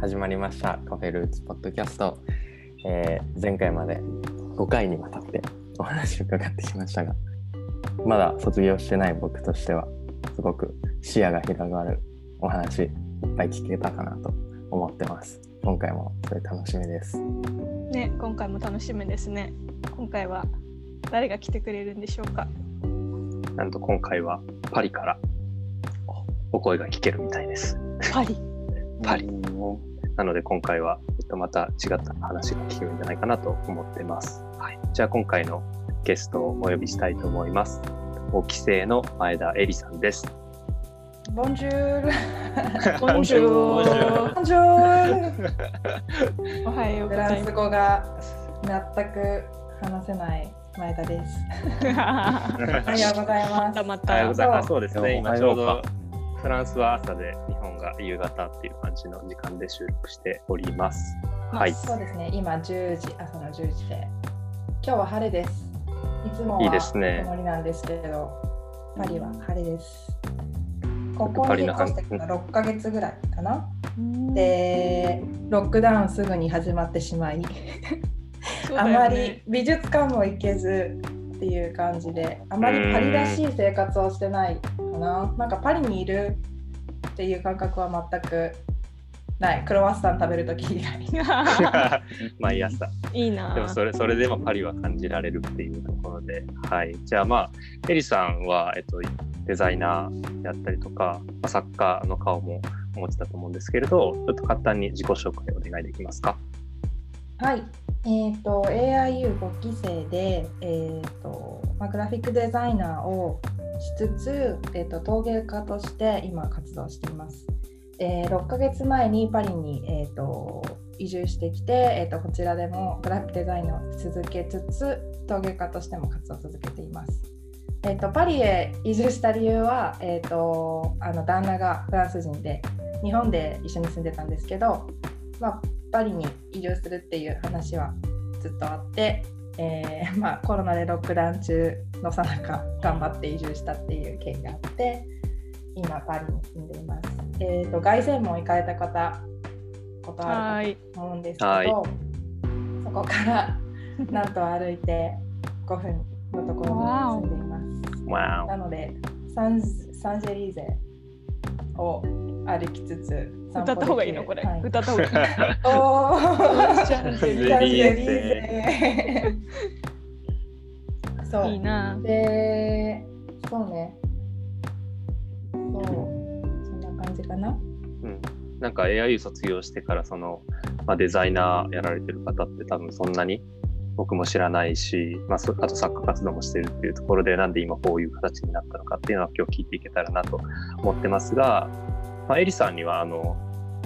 始まりましたカフェルーツポッドキャスト、えー前回まで5回にわたってお話を伺ってきましたがまだ卒業してない僕としてはすごく視野が広がるお話いっぱい聞けたかなと思ってます今回もそれ楽しみですね、今回も楽しみですね。今回は誰が来てくれるんでしょうか？なんと今回はパリからお声が聞けるみたいです。パリ。パリ。なので今回は、えっと、また違った話が聞けるんじゃないかなと思ってます。はい、じゃあ今回のゲストをお呼びしたいと思います。5期生の前田恵里さんです。ボンジュール。ボンジューボンジュール。おはようごフランスざいま語が全く話せない前田です。す。おはようございます。またまおはようごた。ざいます。そうですね。今ちょうどフランスは朝で日本が夕方っていう感じの時間で収録しております。はい。そうですね。今10時、朝の10時で。今日は晴れです。いつもはいいですね曇りなんですけど、パリは晴れです。ここに引ってから6ヶ月ぐらいかな。うん、で、ロックダウンすぐに始まってしまい。あまり美術館も行けずっていう感じであまりパリらしい生活をしてないかななんかパリにいるっていう感覚は全くないクロワッサン食べるとき以外 毎朝。いいな。でもそれそれでもパリは感じられるっていうところで、はい。じゃあまあ、エリさんは、えっと、デザイナーやったりとか、まあ、作家の顔もお持ちだと思うんですけれど、ちょっと簡単に自己紹介お願いできますか？はいえっ、と AIU5 期生で、えーとまあ、グラフィックデザイナーをしつつ、えー、と陶芸家として今活動しています。えー6ヶ月前にパリに、えー、と移住してきて、えー、とこちらでもグラフィックデザインを続けつつ陶芸家としても活動を続けています。えー、とパリへ移住した理由は、えー、とあの旦那がフランス人で日本で一緒に住んでたんですけど、まあ、パリに移住するっていう話はずっとあって、えーまあ、コロナでロックダウン中のさなか頑張って移住したっていう経緯があって今パリに住んでいます。えー、と凱旋門行かれた方ことあるはい。と思うんですけはいどそこから なんと歩いて5分のところに住んでいます。わなのでサンサンジェリーゼを歩きつつ歌った方がいいの？これ。はい。歌った方がいい。おーシャンゼリゼリー。ゼシャンゼリーゼそう。いいな。でそうね。そう。そんな感じかな。うん、なんか AIU 卒業してからその、まあ、デザイナーやられてる方って多分そんなに僕も知らないし、まあ、そあと作家活動もしてるっていうところでなんで今こういう形になったのかっていうのは今日聞いていけたらなと思ってますが、まあ、エリさんにはあの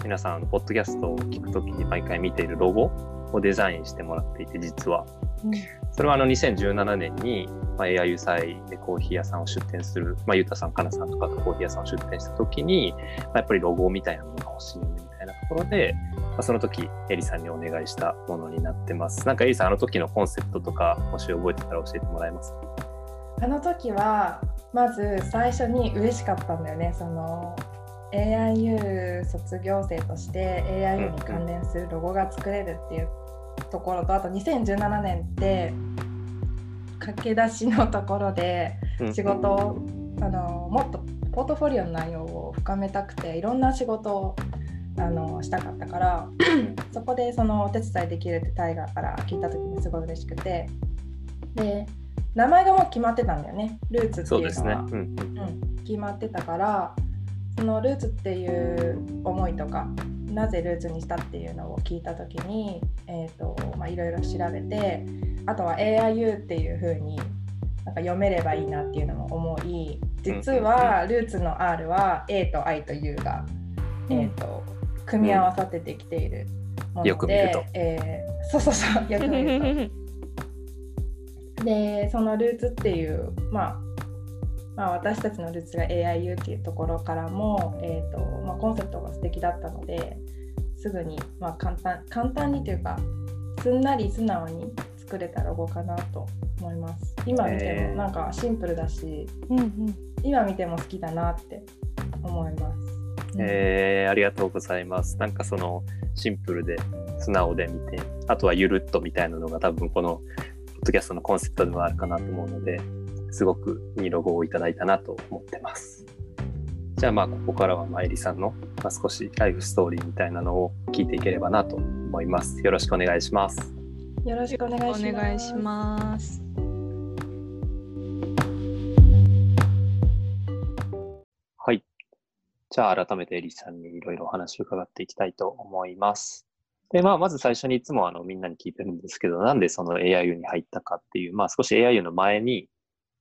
皆さんあのポッドキャストを聞くときに毎回見ているロゴをデザインしてもらっていて実は。うん。それはあの2017年に、まあ、AIU 祭でコーヒー屋さんを出店する、まあ、ゆうたさん、かなさんとかとコーヒー屋さんを出店したときに、まあ、やっぱりロゴみたいなものが欲しいみたいなところで、まあ、その時エリさんにお願いしたものになってます。なんかエリさん、あの時のコンセプトとか、もし覚えてたら教えてもらえますか？あの時はまず最初に嬉しかったんだよね。その AIU 卒業生として AIU に関連するロゴが作れるっていうところとあと2017年って駆け出しのところでうん。仕事をあのもっとポートフォリオの内容を深めたくていろんな仕事をあのしたかったからそこでそのお手伝いできるってタイガーから聞いた時にすごい嬉しくてで名前がもう決まってたんだよね。ルーツって。いうのは、うん、決まってたからそのルーツっていう思いとかなぜルーツにしたっていうのを聞いた時にえーとまあいろいろ調べてあとは AIU っていう風になんか読めればいいなっていうのも思い実はルーツの R は A と I と U が、えー、と組み合わさってできているもので、よく見ると。えーそうそうそうよく見ると。でそのルーツっていう、まあ、まあ私たちのルーツが AIU っていうところからも、えーとまあ、コンセプトが素敵だったのですぐに、まあ、簡単簡単にというかすんなり素直に作れたロゴかなと思います。今見てもなんかシンプルだしうんうん。今見ても好きだなって思います。えー、ありがとうございます。なんかそのシンプルで素直で見て、あとはゆるっとみたいなのが多分このポッドキャストのコンセプトでもあるかなと思うので、すごくいいロゴをいただいたなと思ってます。じゃあまあここからはまあえりさんの、まあ、少しライフストーリーみたいなのを聞いていければなと思います。よろしくお願いします。よろしくお願いします。お願いします。はい。じゃあ改めてエリさんにいろいろお話を伺っていきたいと思います。で、まあ、まず最初にいつもあのみんなに聞いてるんですけど、なんでその AIU に入ったかっていう、まあ少し AIU の前に、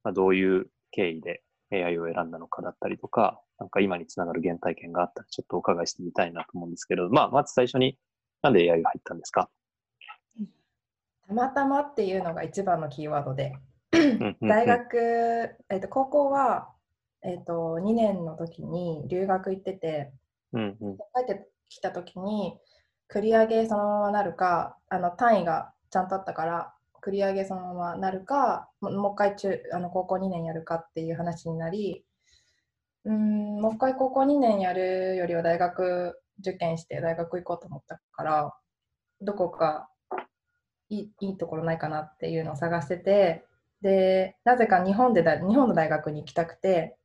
まあ、どういう経緯で AI を選んだのかだったりとか、なんか今につながる原体験があったらちょっとお伺いしてみたいなと思うんですけど、まあ、まず最初になんで AI が入ったんですか？たまたまっていうのが一番のキーワードで、大学、えっと高校は、えっと2年の時に留学行ってて、うんうん。帰ってきた時に繰り上げそのままなるかあの単位がちゃんとあったから繰り上げそのままなるかももう一回中あの高校2年やるかっていう話になりうーんもう一回高校2年やるよりは大学受験して大学行こうと思ったからどこかいいいいところないかなっていうのを探しててでなぜか日本でだ日本の大学に行きたくて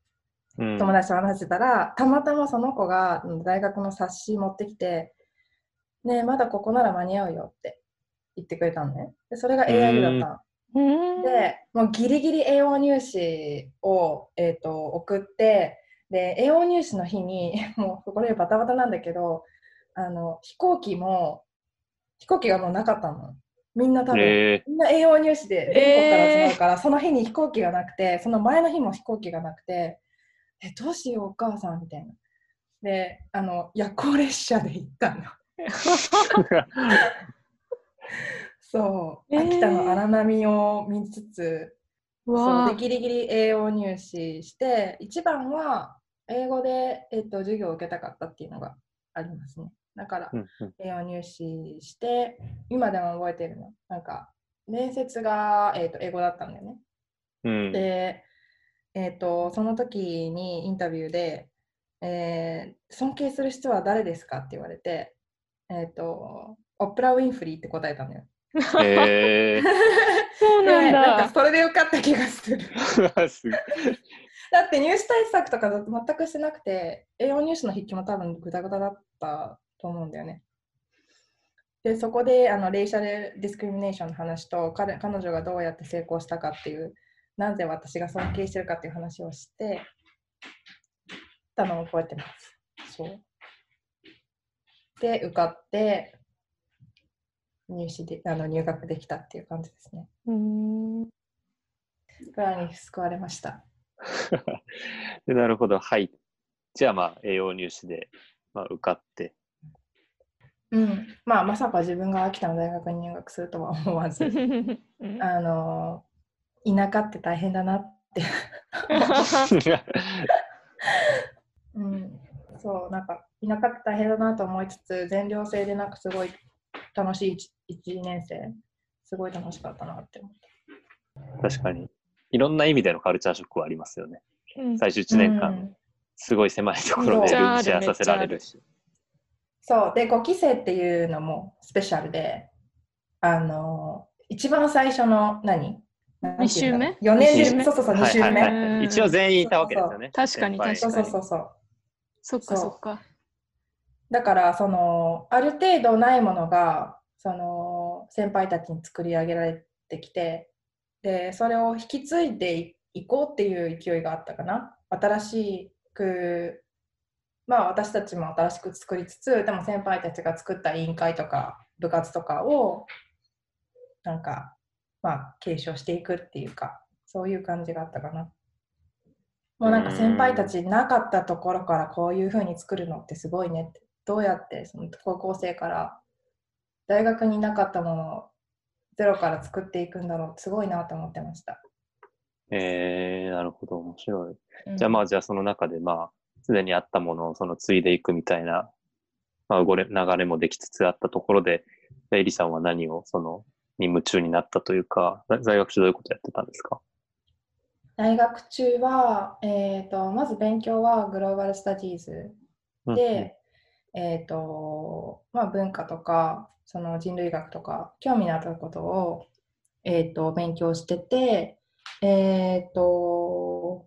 うん。友達と話してたら、たまたまその子がうん大学の冊子持ってきて、ねえまだここなら間に合うよって言ってくれたのね。でそれが AIU だったの。で、もうギリギリ AO 入試を、えー、と送って、で、AO 入試の日に、もうこれバタバタなんだけど、あの飛行機も、飛行機がもうなかったの。みんな多分、えみんな AO 入試で全国から集まるから、その日に飛行機がなくて、その前の日も飛行機がなくて、え、どうしよう、お母さんみたいな。で、あの、夜行列車で行ったの。そう、えー秋田の荒波を見つつ、そでギリギリ英語入試して、一番は英語で、えっと授業を受けたかったっていうのがありますね。だから、うんうん英語入試して、今でも覚えてるの。なんか、面接が、えっと英語だったんだよね。うんで、えー、とその時にインタビューで、えー尊敬する人は誰ですかって言われて、えー、とオプラ・ウィンフリーって答えたのよ。え そうなんでなんかだ。それでよかった気がする。ー、すごいだって入試対策とか全くしてなくて、栄養入試の筆記も多分グダグダだったと思うんだよね。で、そこであのレイシャルディスクリミネーションの話と彼彼女がどうやって成功したかっていう、なぜ私が尊敬してるかっていう話をして、たのを覚えてます。そう。で、受かって、入試であの入学できたっていう感じですね。うーんぐらいに救われました。で なるほど、はい。じゃあまあ、栄養入試で、まあ、受かって、うん、まあまさか自分が秋田の大学に入学するとは思わず、う んあの田舎って大変だなって、うん、そうなんか田舎って大変だなと思いつつ全寮制でなんかすごい楽しい 1, 年生。すごい楽しかったなって思っ確かに、いろんな意味でのカルチャーショックはありますよね。うん。最終1た。年間、うん。すごい狭いところでルームシェアさせられるし。そう。で5期生っていうのもスペシャルであの一番最初の何？二週目？4年目？でそうそうそう2週目、はいはい。うんはい一応全員いたわけですよね。確かに先輩。そうそうそう。そうそっかそっか。だからそのある程度ないものがその先輩たちに作り上げられてきてでそれを引き継いでいこうっていう勢いがあったかな。新しくまあ私たちも新しく作りつつでも先輩たちが作った委員会とか部活とかをなんかまあ継承していくっていうかそういう感じがあったかな。もうなんか先輩たちなかったところからこういうふうに作るのってすごいねってどうやってその高校生から大学になかったものをゼロから作っていくんだろうすごいなと思ってました。えー、なるほど、面白い。うんじゃあまあ、じゃあその中でまあ、すでにあったものをその継いでいくみたいな、まあ、流れもできつつあったところで、エリさんは何をその、に夢中になったというか、在在学中どういうことやってたんですか？大学中は、えー、とまず勉強はグローバルスタディーズうんで、えっ、と、まあ文化とか、その人類学とか、興味のあったことを、えっ、と、勉強してて、えっ、と、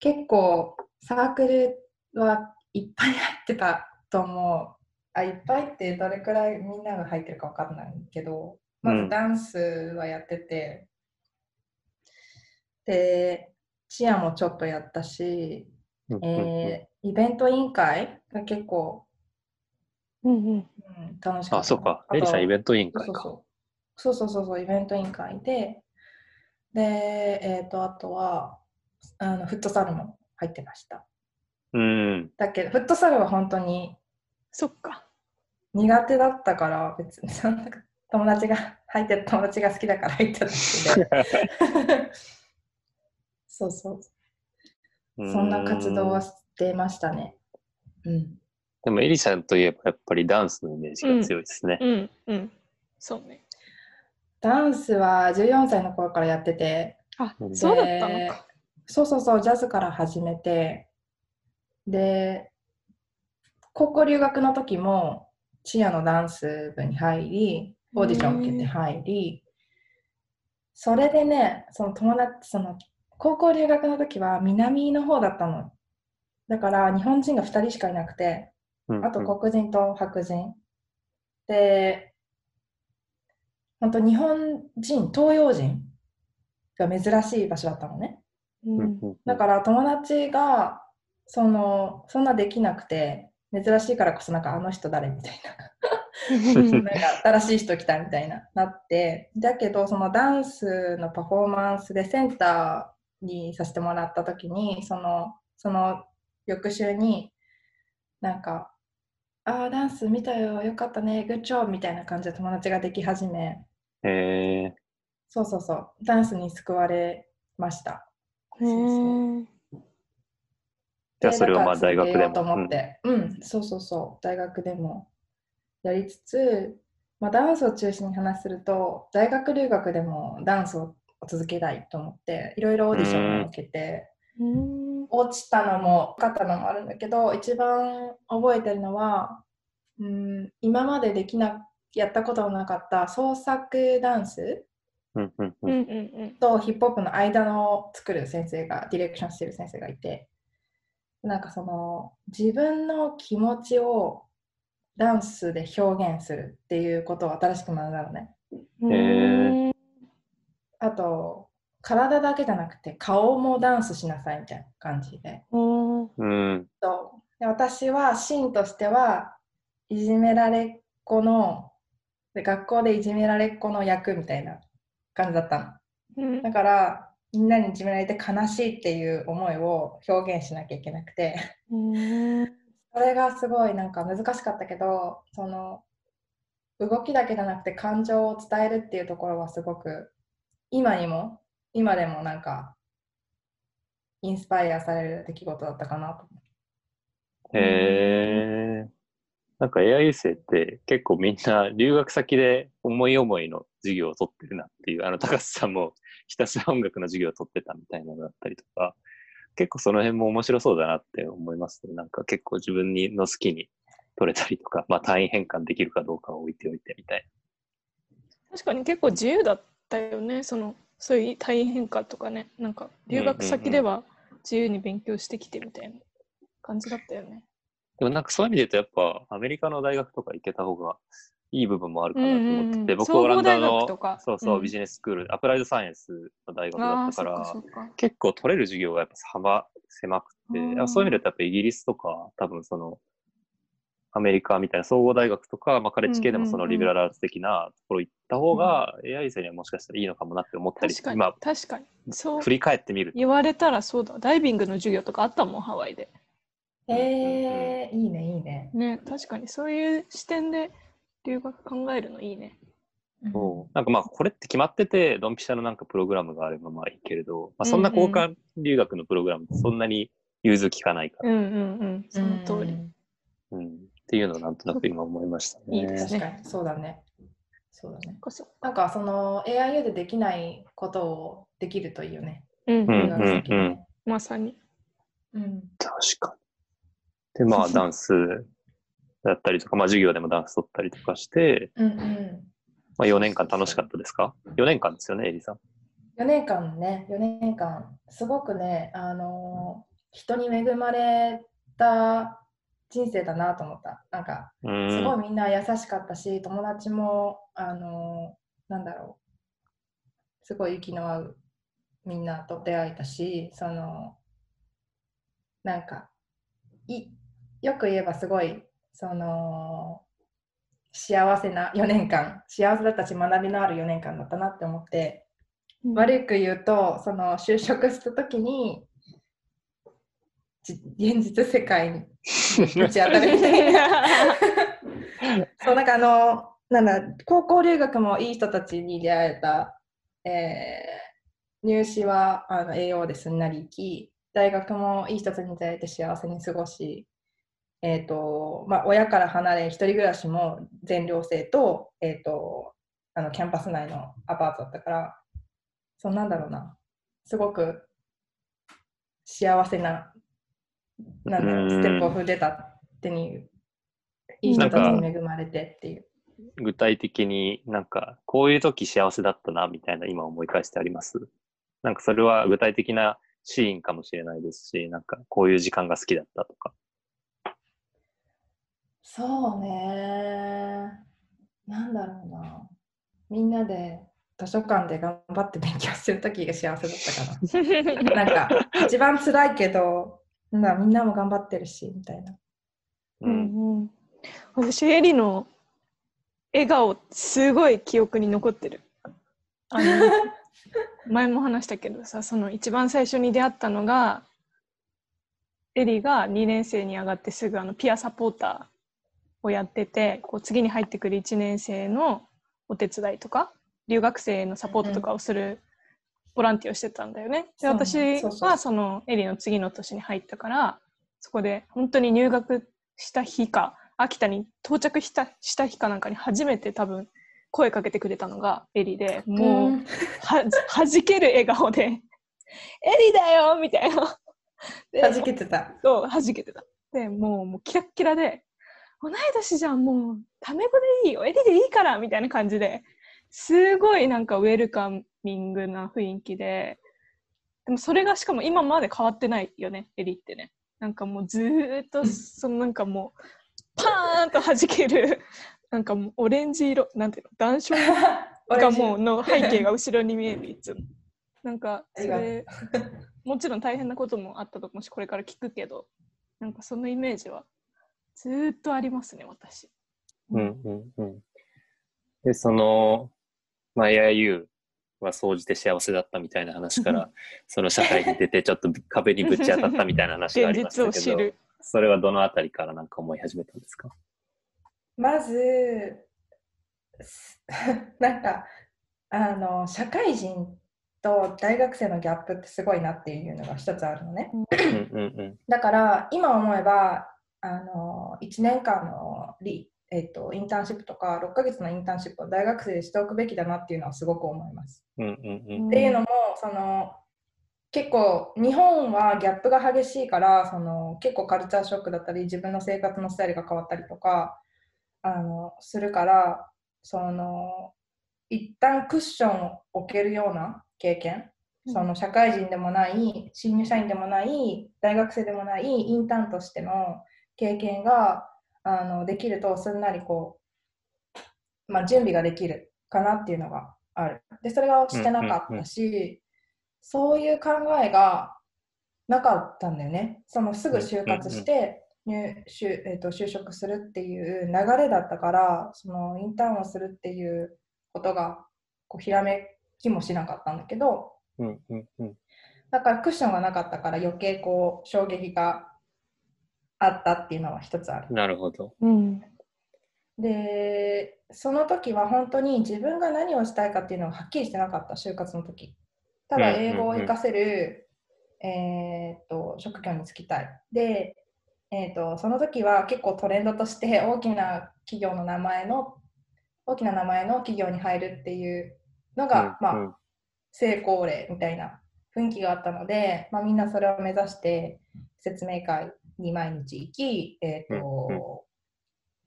結構サークルはいっぱい入ってたと思う。あ、いっぱいってどれくらいみんなが入ってるかわかんないけど、まうんずダンスはやってて、で、チアもちょっとやったし、うんうんえーイベント委員会が結構、うんうん。うん、楽しかった。あ、そうか。エリさんイベント委員会か。そうそうそうそうそうそうイベント委員会で、で、えっ、と、あとは、あのフットサルも入ってました。うん。だけど、フットサルは本当にそっか。苦手だったから、別にそんな友達が入ってる友達が好きだから入っただけで。そうそう。そんな活動はうんしてましたね。うん。でもエリさんといえばやっぱりダンスのイメージが強いですね。うんうん。そうね。ダンスは14歳の頃からやってて、あう、んそうだったのか。そうそうそう、ジャズから始めて、で、高校留学の時もチアのダンス部に入り、オーディション受けて入り、それでね、その友達、その高校留学の時は南の方だったの。だから日本人が2人しかいなくて、うんあと黒人と白人。で、本当日本人、東洋人が珍しい場所だったのね。だから友達がそのそんなできなくて珍しいからこそなんかあの人誰みたいな。なんか新しい人来たみたいななって。だけどそのダンスのパフォーマンスでセンターにさせてもらった時にそのその翌週になんか「ああダンス見たよよかったねグッジョブ」みたいな感じで友達ができ始めへえそうそうそうダンスに救われました。へー。じゃあそれをまあ大学で続けようとも。思って、うん、そうそうそう、大学でもやりつつ、まあ、ダンスを中心に話すると、大学留学でもダンスを続けたいと思って、いろいろオーディションを受けて、うん落ちたのも受かったのもあるんだけど、一番覚えてるのは、うん、今までできなやったことのなかった創作ダンスうんうんううんんうん。とヒップホップの間の作る先生がディレクションしてる先生がいてなんかその自分の気持ちをダンスで表現するっていうことを新しく学んだのね。あと体だけじゃなくて顔もダンスしなさいみたいな感じで。うん。で私はシーンとしてはいじめられっ子ので学校でいじめられっ子の役みたいな感じだったの。うん。だからみんなにいじめられて悲しいっていう思いを表現しなきゃいけなくて。うん。それがすごいなんか難しかったけどその動きだけじゃなくて感情を伝えるっていうところはすごく今にも今でもなんかインスパイアされる出来事だったかなとへえ。なんか AI 生って結構みんな留学先で思い思いの授業を取ってるなっていう、あの高須さんもひたすら音楽の授業を取ってたみたいなのだったりとか、結構その辺も面白そうだなって思いますね。なんか結構自分にの好きに取れたりとか、まあ単位変換できるかどうかを置いておいてみたい確かに結構自由だったよねそのそういう単位変化とかねなんか留学先では自由に勉強してきてみたいな感じだったよね。でもなんかそういう意味で言うとやっぱアメリカの大学とか行けた方がいい部分もあるかなと思ってて、うんうんうん。僕オランダの学とか。そうそう、うん。ビジネススクール、アプライドサイエンスの大学だっったか。ら。結構取れる授業がやっぱ幅狭くて、そういう意味で言うとやっぱイギリスとか、多分その、アメリカみたいな総合大学とか、まあ、カレッジ系でもそのうんうん。うんリベラルアーツ的なところ行った方が、AI 生にはもしかしたらいいのかもなって思ったり、確かに今、確かに。そう。振り返ってみると。言われたらそうだ。ダイビングの授業とかあったもんハワイで。えー、いいねいいね、ね確かに。そういう視点で留学考えるのいいね。そう。なんかまあこれって決まってて、ドンピシャのなんかプログラムがあればまあいいけれど、まあ、そんな交換留学のプログラムってそんなに融通きかないから、うんうんうん。その通り。うんっていうのをなんとなく今思いましたね。いいです確かに。そうだね。そうだね。なんかその AIU でできないことをできるといいよね。うん。うん留学先でね。まさに。うん。確かで、まあ、ダンスだったりとか、まあ、授業でもダンス取ったりとかして、うんうん。まあ、4年間楽しかったですか ?4 年間ですよね、エリさん。4年間ね、4年間、すごくね、あのー人に恵まれた人生だなと思った。なんか、うすごいん。みんな優しかったし、友達も、あのーなんだろう、すごい息の合うみんなと出会えたし、その、なんか、いよく言えばすごい、その、幸せな4年間、幸せだったし学びのある4年間だったなって思って、悪く言うと、その就職した時に、じ現実世界に ぶち当たるみたいな。そうなんかあの、なんだ、高校留学もいい人たちに出会えた、えー入試はあの栄養ですんなり行き、大学もいい人たちに出会えて幸せに過ごし、えーとまあ、親から離れ、一人暮らしも全寮制と,、えー、とあのキャンパス内のアパートだったから、そうなんだろうな、すごく幸せな、なんだろう、うんステップを踏んでたっていう、いい人たちに恵まれてっていう。具体的になんか、こういう時幸せだったな、みたいな今思い返してあります？なんかそれは具体的なシーンかもしれないですし、なんかこういう時間が好きだったとか。そうね。なんだろうな。みんなで図書館で頑張って勉強するときが幸せだったかな。なんか、一番辛いけど、なみんなも頑張ってるし、みたいな。うんうん、私、エリの笑顔、すごい記憶に残ってる。あの 前も話したけどさ、その一番最初に出会ったのが、エリが2年生に上がってすぐあのピアサポーターをやってて、こう次に入ってくる1年生のお手伝いとか、留学生のサポートとかをするボランティアをしてたんだよね。で私はそのエリの次の年に入ったから、そこで本当に入学した日か、秋田に到着したした日かなんかに初めて多分声かけてくれたのがエリで、もう、んははじける笑顔で、エリだよみたいな。で弾けてた。そう、はじけてた。で、もう、もうキラッキラで、同い年じゃん、もう、タメ語でいいよ、エリでいいからみたいな感じで、すごいなんかウェルカミングな雰囲気で、でもそれがしかも今まで変わってないよね、エリってね。なんかもうずーっと、そのなんかもう、パーンと弾ける、なんかもうオレンジ色、なんていうの、暖色がもうの背景が後ろに見えるいつも。なんかそれもちろん大変なこともあったと思うしこれから聞くけどなんかそのイメージはずーっとありますね私。うんうんうん。で、その、まあ、AIU は総じて幸せだったみたいな話から、その社会に出てちょっと壁にぶち当たったみたいな話があ現りましたけど。それはどのあたりからなんか思い始めたんですか？まず、すなんか、あの、社会人と大学生のギャップってすごいなっていうのが一つあるのね。だから今思えばあの1年間のリ、えっとインターンシップとか6ヶ月のインターンシップを大学生でしておくべきだなっていうのはすごく思います。うんうんうん。っていうのもその結構日本はギャップが激しいからその結構カルチャーショックだったり自分の生活のスタイルが変わったりとかあのするからその一旦クッションを置けるような経験その社会人でもない新入社員でもない大学生でもないインターンとしての経験があのできるとすんなりこう、まあ、準備ができるかなっていうのがある。でそれがしてなかったし、そういう考えがなかったんだよね。そのすぐ就活して入就,、えー、と就職するっていう流れだったからそのインターンをするっていうことがこうひらめきもしなかったんだけどうんうんうん。だからクッションがなかったから余計こう衝撃があったっていうのは一つある。なるほど。うんで、その時は本当に自分が何をしたいかっていうのがはっきりしてなかった、就活の時。ただうんうんうん英語を活かせる、えーっと職業に就きたい。で、えーっとその時は結構トレンドとして 大きな企業の名前の大きな名前の企業に入るっていうのが、まあ、うん成功例みたいな雰囲気があったので、まあ、みんなそれを目指して説明会に毎日行き、えーとうんうん。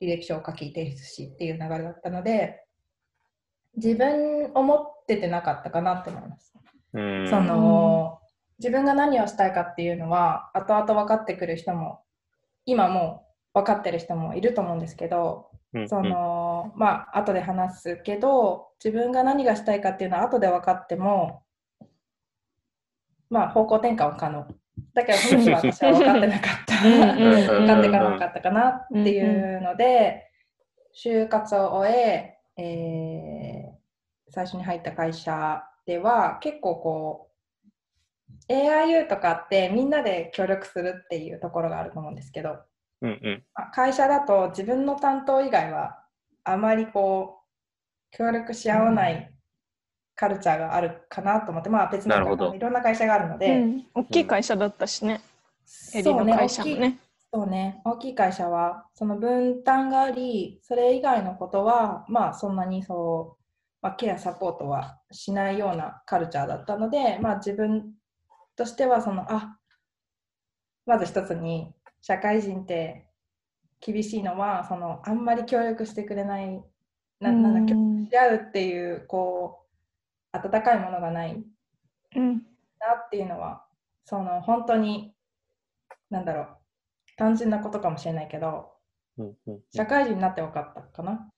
履歴書を書き提出しっていう流れだったので自分思っててなかったかなって思います。うん。その自分が何をしたいかっていうのは後々分かってくる人も今もう分かってる人もいると思うんですけどうん。そのまあ後で話すけど自分が何がしたいかっていうのは後で分かってもまあ方向転換は可能だけどその時は私は分かってなかった。うん分かってからなかったかなっていうので就活を終ええー最初に入った会社では結構こう AIU とかってみんなで協力するっていうところがあると思うんですけどうんうん。まあ会社だと自分の担当以外はあまりこう協力し合わないカルチャーがあるかなと思って、まあ別にいろんな会社があるので、うん。大きい会社だったしね、エリそうねね。そうね。大きい会社はその分担がありそれ以外のことはまあそんなにそう、まあ、ケアサポートはしないようなカルチャーだったのでまあ自分としてはそのあまず一つに社会人って厳しいのはそのあんまり協力してくれないななんだ協力し合うっていうこう温かいものがない。うん。なっていうのはその本当になんだろう単純なことかもしれないけどうんうん。社会人になって分かったかな。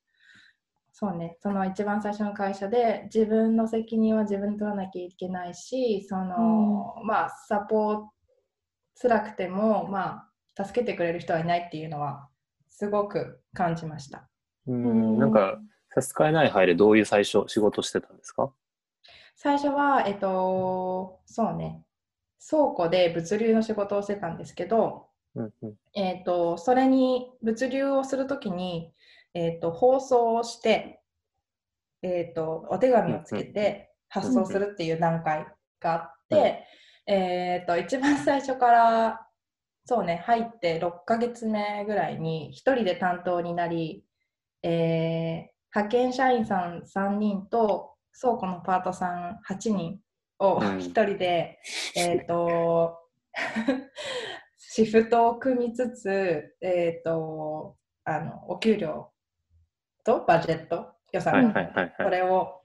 そうね、その一番最初の会社で自分の責任は自分で取らなきゃいけないし、その、まあサポート辛くてもまあ助けてくれる人はいないっていうのはすごく感じました。うん。なんか差し支えない範囲でどういう最初仕事してたんですか？最初はえっとそうね、倉庫で物流の仕事をしてたんですけど、うんうん。えー、とそれに物流をするときに、えー、と放送をして、えー、とお手紙をつけて発送するっていう段階があって、えー、と一番最初からそうね入って6ヶ月目ぐらいに1人で担当になり、えー派遣社員さん3人と倉庫のパートさん8人をうん1人で、えっ、と シフトを組みつつ、えっ、と、あの、お給料とバジェット、予算、はいはいはいそはい。れを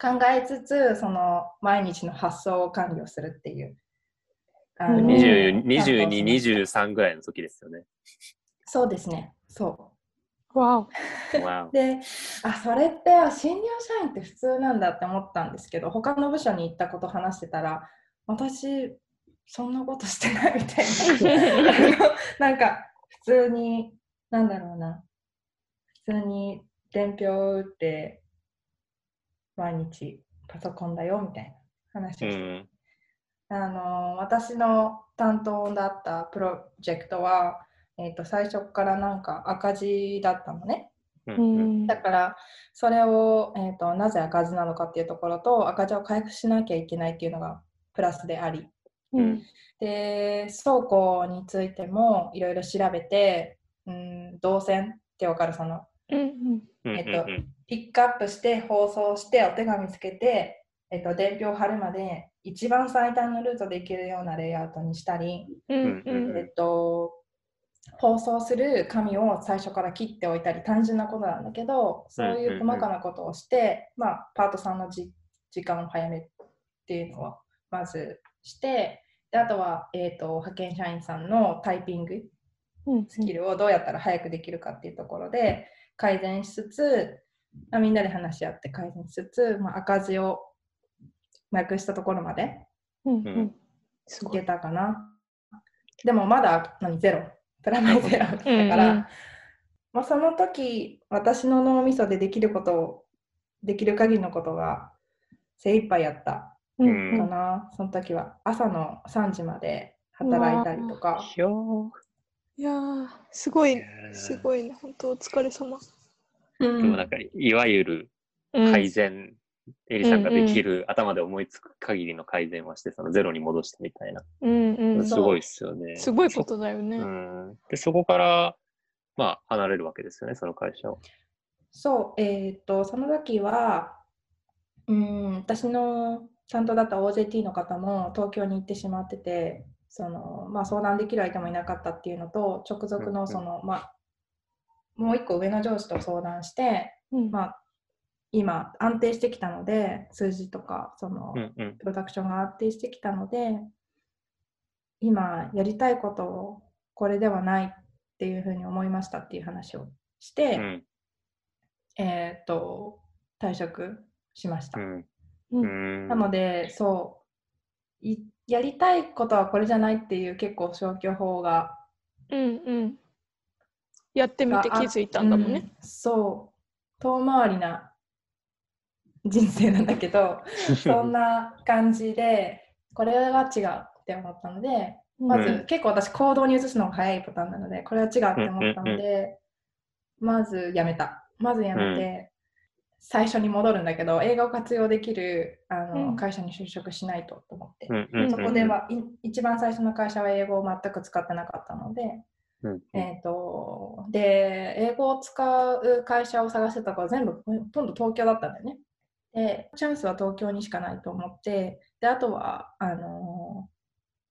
考えつつ、その、毎日の発送を管理をするっていう。あのうん20 22、担当しました23ぐらいの時ですよね。そうですね。そわお。で、あ、それって新入社員って普通なんだって思ったんですけど、他の部署に行ったこと話してたら、私、そんなことしてないみたいな。なんか、普通に、なんだろうな。普通に伝票を打って、毎日パソコンだよみたいな話をうして、ん。あの私の担当だったプロジェクトは、えー、と最初からなんか赤字だったのね。ううん。うん。んだからそれを、えー、となぜ赤字なのかっていうところと赤字を回復しなきゃいけないっていうのがプラスであり。うん。で倉庫についてもいろいろ調べて、うん、動線ってわかるそのうんうん。えっとうん。ピックアップして放送してお手紙つけて、えっと、伝票を貼るまで一番最短のルートで行けるようなレイアウトにしたり、うんううんん。えっと、放送する紙を最初から切っておいたり単純なことなんだけどそういう細かなことをして、まあ、パートさんのじ時間を早めっていうのをまずしてであとは、えっと派遣社員さんのタイピングうんスキルをどうやったら早くできるかっていうところで改善しつつ、まあ、みんなで話し合って改善しつつ、まあ、赤字をなくしたところまでうんうん。すいけたかな。でもまだ何ゼロプラマイゼロだから、うん。うんまあ、その時私の脳みそでできることをできる限りのことが精一杯やったうんうん。かな、その時は朝の3時まで働いたりとか。いやーすごいー。すごいね。本当お疲れ様。うんでもなんか、いわゆるうん改善、エリさんができる、頭で思いつく限りの改善はして、そのゼロに戻してみたいな。うんうんすごいですよね。すごいことだよねそうん。で、そこから、まあ、離れるわけですよね、その会社を。そう、えっ、と、その時は、うん、私の担当だった OJT の方も東京に行ってしまってて、その、まあ、相談できる相手もいなかったっていうのと直属のその、まあ、もう一個上の上司と相談して、うんまあ、今安定してきたので数字とかその、うんうん。プロダクションが安定してきたので今やりたいことをこれではないっていうふうに思いましたっていう話をして、うん。えーっと退職しました。うん。ううん。んなのでそういやりたいことはこれじゃないっていう結構消去法がうんうん。やってみて気づいたんだもんね。うんそう遠回りな人生なんだけど そんな感じでこれは違うって思ったのでまず、うん結構私行動に移すのが早いパターンなのでこれは違うって思ったので、まずやめた。まずやめて、最初に戻るんだけど映画を活用できるあの、うん。会社に就職しないとと思って、そこでは、い一番最初の会社は英語を全く使ってなかったので、えー、とで英語を使う会社を探してたから全部ほとんど東京だったんだよね。でチャンスは東京にしかないと思ってであとはあの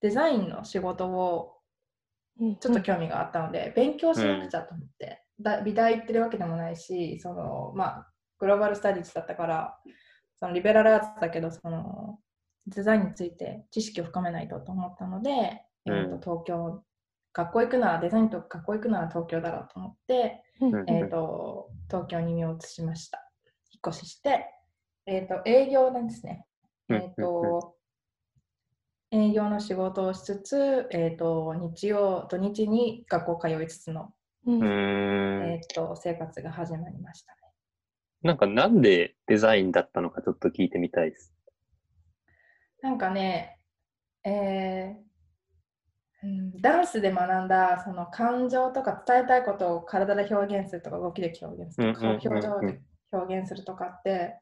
デザインの仕事をうんちょっと興味があったので、勉強しなくちゃと思って、だ美大行ってるわけでもないしその、まあ、グローバルスタディーズだったからそのリベラルアーツだけどそのデザインについて知識を深めないとと思ったので、えーうんと東京学校行くならデザインと学校行くなら東京だろうと思って、うんうん。えー、と東京に身を移しました。引っ越しして、えー、と営業なんですね、うんえーと営業の仕事をしつつ、えー、と日曜土日に学校通いつつの、うん。うえんー、と生活が始まりましたね。なんかなんでデザインだったのかちょっと聞いてみたいです。なんかね、えーうん、ダンスで学んだその感情とか伝えたいことを体で表現するとか動きで表現するとかうんうんうんうん。表情で表現するとかって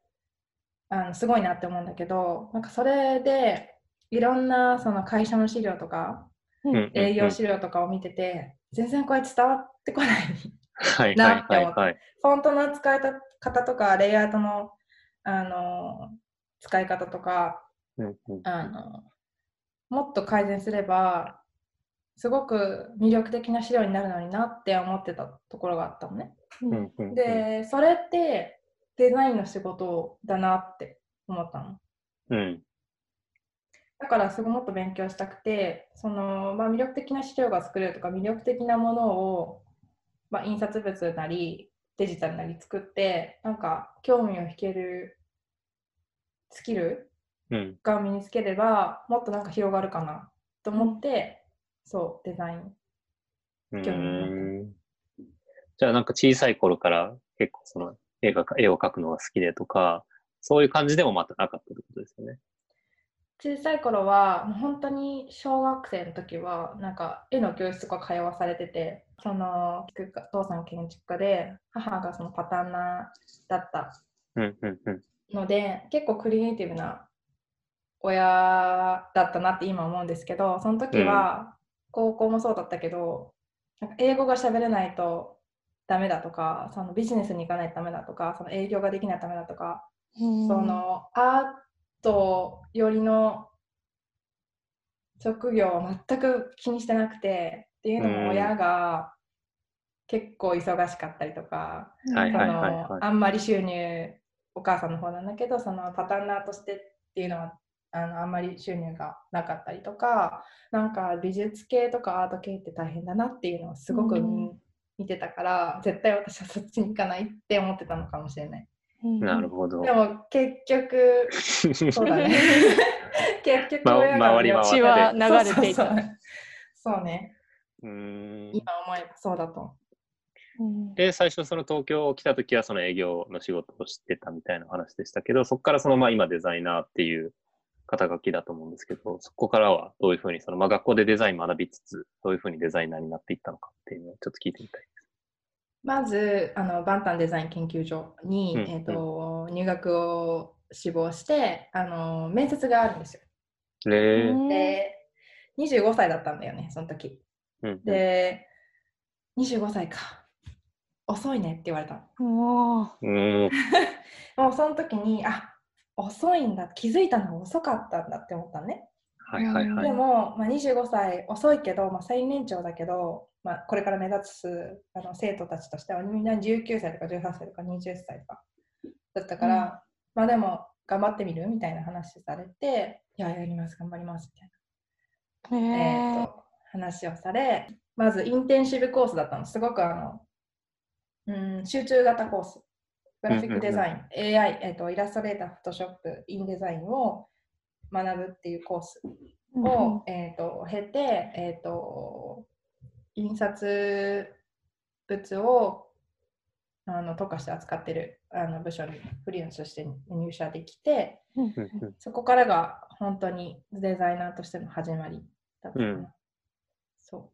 あのすごいなって思うんだけどなんかそれでいろんなその会社の資料とかうんうん営業資料とかを見てて全然これ伝わってこないはいなはいって思ったはいはい。フォントの使い方とかレイアウトのあの使い方とかうんうんあのもっと改善すればすごく魅力的な資料になるのになって思ってたところがあったのね。うんうんうんでそれってデザインの仕事だなって思ったの。うん。だからすごいもっと勉強したくてその、まあ、魅力的な資料が作れるとか魅力的なものを、まあ、印刷物なりデジタルなり作ってなんか興味を引けるスキルうん。が身につければもっとなんか広がるかなと思って、そうデザインう興味を持った。んじゃあなんか小さい頃から結構その絵が絵を描くのが好きでとか、そういう感じでもまたなかったってことですよね。小さい頃はもう本当に小学生の時はなんか絵の教室とか通わされててそのお父さん建築家で母がそのパターンナーだった。ので結構クリエイティブな親だったなって今思うんですけどその時は高校もそうだったけど、なんか英語が喋れないとダメだとかそのビジネスに行かないとダメだとかその営業ができないとダメだとか、うんそのアートよりの職業を全く気にしてなくてっていうのも親が結構忙しかったりとか、そのあんまり収入お母さんの方なんだけどそのパターンナーとしてっていうのはあのあんまり収入がなかったりとかなんか美術系とかアート系って大変だなっていうのをすごく見,、うん見てたから絶対私はそっちに行かないって思ってたのかもしれない。うん。なるほど。でも結局 そうだね。結局ま親が血は流れていた。そうそうそう。そうね。うーん。今思えばそうだと。で、最初その東京来た時はその営業の仕事をしてたみたいな話でしたけど、そこからそのまあ今デザイナーっていう肩書きだと思うんですけど、そこからはどういうふうにそのまあ学校でデザイン学びつつ、どういうふうにデザイナーになっていったのかっていうのをちょっと聞いてみたい。まずあのバンタンデザイン研究所に、うんえー、と入学を志望してあの面接があるんですよ。へーで25歳だったんだよねその時。うんで25歳か遅いねって言われたの。おーうん。もうその時にあ遅いんだ。気づいたのが遅かったんだって思ったのね。はいはいはい。でも、まあ、25歳遅いけど、まあ、最年長だけど、まあ、これから目立つあの生徒たちとしてはみんな19歳とか18歳とか20歳とかだったから、うん。まあでも頑張ってみる？みたいな話されていややります頑張りますみたいへな、えーーと話をされまずインテンシブコースだったの。すごくあのうん集中型コースグラフィックデザイン、AI、えー、とイラストレーターフォトショップインデザインを学ぶっていうコースうんを、えー、と経て、えー、と印刷物をあの特化して扱ってるあの部署にフリーランスとして入社できてうんうん。うんそこからが本当にデザイナーとしての始まりだったかな、うん。そ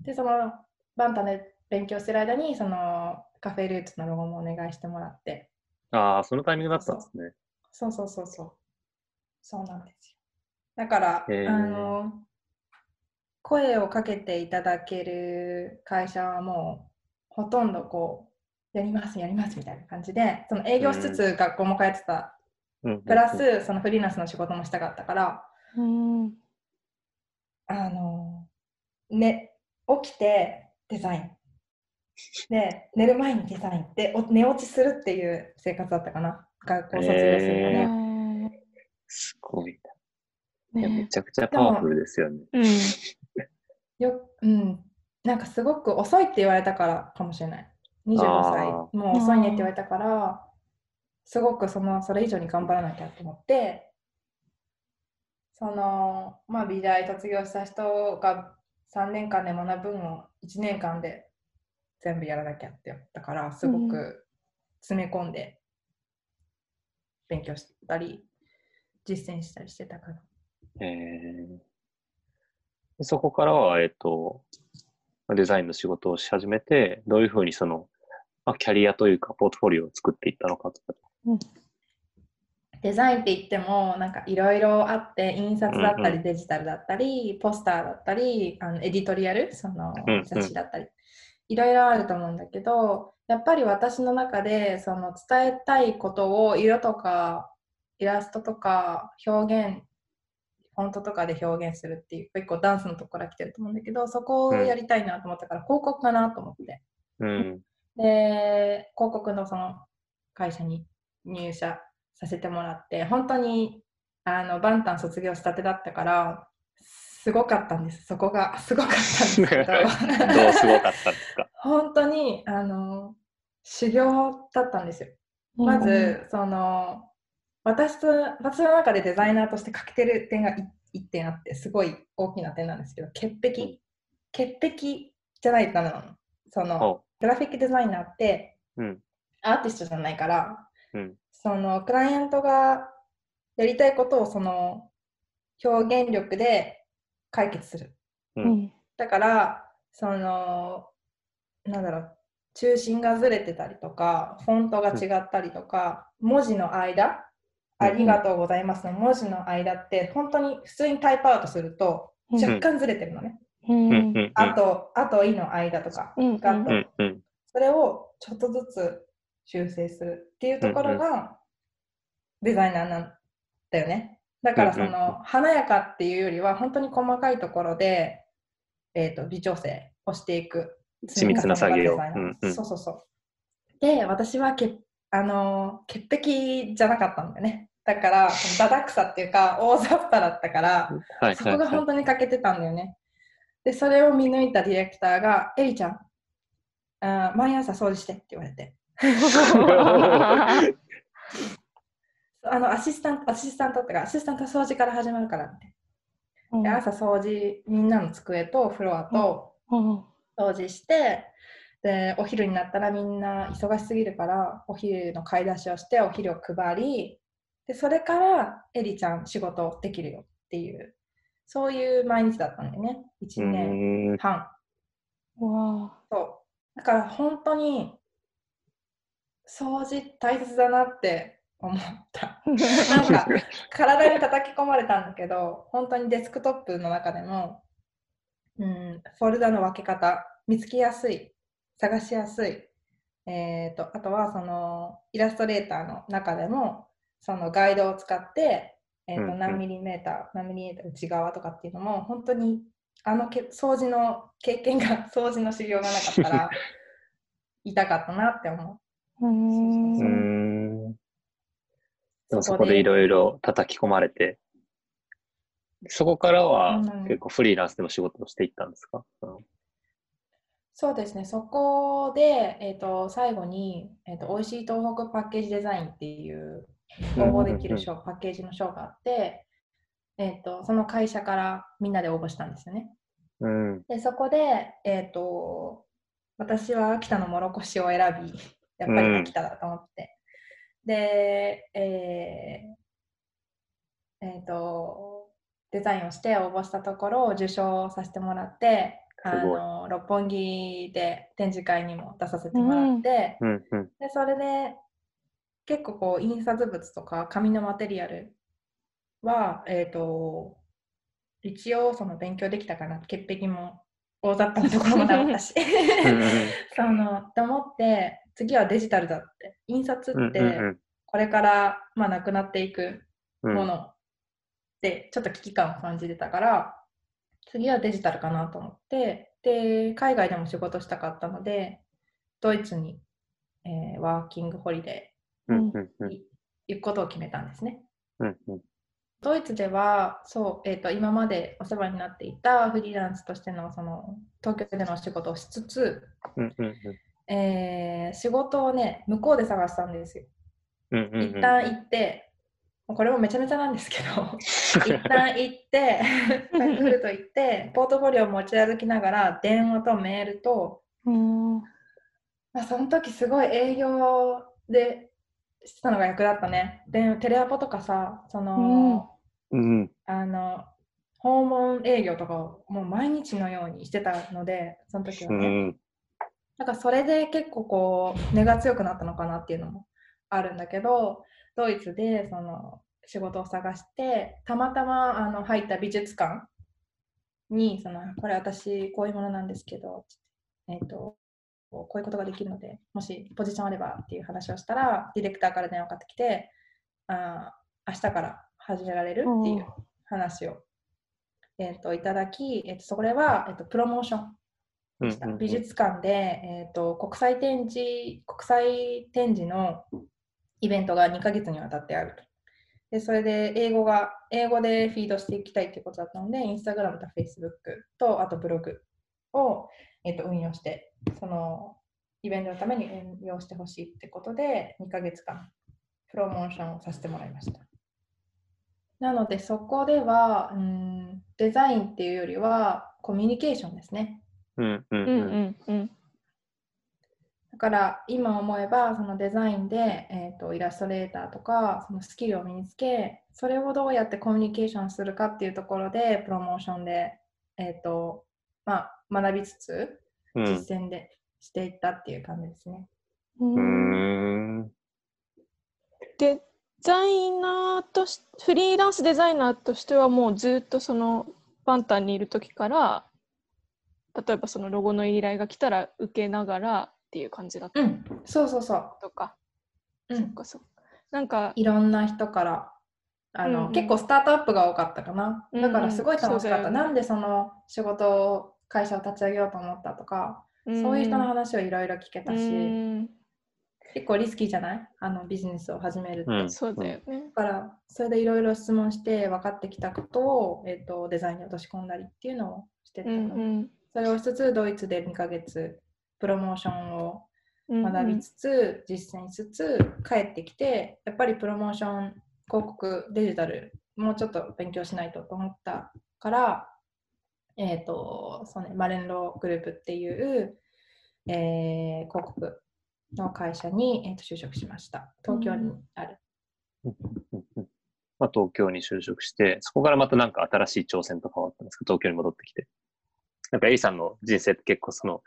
う。でそのバンタで勉強してる間にそのカフェルーツのロゴもお願いしてもらってああ、そのタイミングだったんですね。そうそうそうそう。そうなんですよ。だから、へーあの、声をかけていただける会社はもう、ほとんどこう、やります、やりますみたいな感じで、その営業しつつ学校も通ってた、うんプラ、ス、そのフリーランスの仕事もしたかったから、うんあの、ね、起きてデザイン。で、寝る前にデザインで、お寝落ちするっていう生活だったかな。学校卒業するのへね。すごい。いねや、めちゃくちゃパワフルですよね。うん よ、うん、なんかすごく遅いって言われたからかもしれない。25歳、もう遅いねって言われたから、すごくそのそれ以上に頑張らなきゃと思って、その、まあ、美大卒業した人が3年間で学ぶ分を1年間で全部やらなきゃって思ったから、すごく詰め込んで勉強したり、実践したりしてたから。えー。でそこからは、えっと、デザインの仕事をし始めて、どういうふうにその、まあ、キャリアというか、ポートフォリオを作っていったのかとか。デザインって言ってもなんかいろいろあって印刷だったうんうりデジタルだったり、ポスターだったりあのエディトリアルそのうんうん。雑誌だったり、いろいろあると思うんだけどやっぱり私の中でその伝えたいことを色とかイラストとか表現フォントとかで表現するっていう結構ダンスのとこから来てると思うんだけどそこをやりたいなと思ったから、広告かなと思ってうん。で広告のその会社に入社させてもらって本当にあのバンタン卒業したてだったからすごかったんです。そこがすごかったんですけど。どうすごかったんですか？本当にあの修行だったんですよ。まず、その私と私の中でデザイナーとして欠けてる点がい一点あってすごい大きな点なんですけど潔癖。潔癖じゃないとダメなの。そのほグラフィックデザイナーってうん。アーティストじゃないからうん。そのクライアントがやりたいことをその表現力で解決するう。うんんだからそのなんだろう中心がずれてたりとかフォントが違ったりとか、文字の間ありがとうございますの文字の間って本当に普通にタイプアウトするとうん若干ずれてるのね、うんうん。うん。あとあといの間とかうんがあってうん。うん。それをちょっとずつ修正するっていうところがデザイナーなんだよね。だからその華やかっていうよりは本当に細かいところで、えー、と微調整をしていく緻密な作業うんうんそうそうそう。で私はけあのー潔癖じゃなかったんだよね。だからダダ臭っていうか大雑把だったからはい。そこが本当に欠けてたんだよね。で、それを見抜いたディレクターが、エリちゃん、あー毎朝掃除してって言われて、あのアシスタント、アシスタントってか、アシスタント掃除から始まるからって。で朝掃除、みんなの机とフロアとうん掃除して、で、お昼になったらみんな忙しすぎるから、お昼の買い出しをして、お昼を配り、で、それからエリちゃん仕事できるよっていう、そういう毎日だったんだよね。う1年ん。半。わそう。だから本当に、掃除大切だなって思った。なんか、体に叩き込まれたんだけど、本当にデスクトップの中でも、うん、フォルダの分け方、見つけやすい、探しやすい、えー、とあとはそのイラストレーターの中でもそのガイドを使ってえーとうんうん何ミリメーター、何ミリメーター内側とかっていうのも、本当にあのけ掃除の経験が、掃除の修行がなかったら、痛かったなって思う。うーんうーん。でもそそこでいろいろ叩き込まれて、そこからはうん。結構フリーランスでも仕事をしていったんですか、うん。そうですね、そこで、えー、と最後に、えーと、美味しい東北パッケージデザインっていう応募できる賞、パッケージの賞があって、えー、とその会社からみんなで応募したんですよね。うん。で、そこで、えー、と私は秋田のもろこしを選び、やっぱり秋田だと思って。で、えーえーと、デザインをして応募したところ、受賞させてもらって、あの六本木で展示会にも出させてもらって、うん。うん。でそれで結構こう印刷物とか紙のマテリアルは、えー、と一応その勉強できたかな潔癖も大雑把なところもなかったし そのと思って次はデジタルだって印刷うん。ってうん。これから、まあ、なくなっていくうん。ものってちょっと危機感を感じてたから次はデジタルかなと思ってで海外でも仕事したかったのでドイツに、えーワーキングホリデ。ーに行くことを決めたんですね。ドイツではそう、えー、と今までお世話になっていたフリーランスとしてのその東京でのお仕事をしつつ。えー仕事をね向こうで探したんですよ。うん。うん。一旦行って、これもめちゃめちゃなんですけど 一旦行ってフランクフルト行ってポートフォリオを持ち歩きながら電話とメールと、うんまあ、その時すごい営業でしてたのが役立ったね。でテレアポとかさその、うん。あの訪問営業とかをもう毎日のようにしてたのでその時はうね、ん。なんかそれで結構こう根が強くなったのかなっていうのもあるんだけどドイツでその仕事を探してたまたまあの入った美術館にそのこれ私こういうものなんですけど、えっとこういうことができるのでもしポジションあればっていう話をしたらディレクターから電話かかってきてあー明日から始められるっていう話を、えっといただき、えっとそれは、えっとプロモーション美術館で、えー、と国際展示国際展示のイベントが2ヶ月にわたってあると。でそれで英語が英語でフィードしていきたいということだったので、インスタグラムとフェイスブックとあとブログを、えー、と運用して、そのイベントのために運用してほしいってことで、2ヶ月間プロモーションをさせてもらいました。なのでそこではうんデザインっていうよりはコミュニケーションですね。うん。う。んうん。だから今思えばそのデザインで、えー、とイラストレーターとかそのスキルを身につけそれをどうやってコミュニケーションするかっていうところでプロモーションで、えーとまあ、学びつつ。実践でしていったっていう感じですね。うん。デザイナーとしフリーランスデザイナーとしてはもうずっとそのバンタンにいる時から例えばそのロゴの依頼が来たら受けながらっていう感じだった。うん、そうそうそう。とか、うん、そっかそっか。なんか。いろんな人からあの、うんうん。結構スタートアップが多かったかな。うんうん。だからすごい楽しかった。そうだよね。なんでその仕事を会社を立ち上げようと思ったとか、そういう人の話をいろいろ聞けたし、うん。結構リスキーじゃない？あのビジネスを始めるって。うん。そうだよね。だからそれでいろいろ質問して分かってきたことを、えー、とデザインに落とし込んだりっていうのをしてたうの、んそれをしつつドイツで2ヶ月プロモーションを学びつつ、実践しつつ帰ってきてやっぱりプロモーション広告デジタルもうちょっと勉強しないとと思ったから、えーとそうね、マレンローグループっていう、えー広告の会社に、えー、と就職しました。東京にある。まあ、東京に就職して、そこからまたなん。か新しい挑戦とかはあったん。ですか東京に戻ってきて。なんかエリさんの人生って結構その、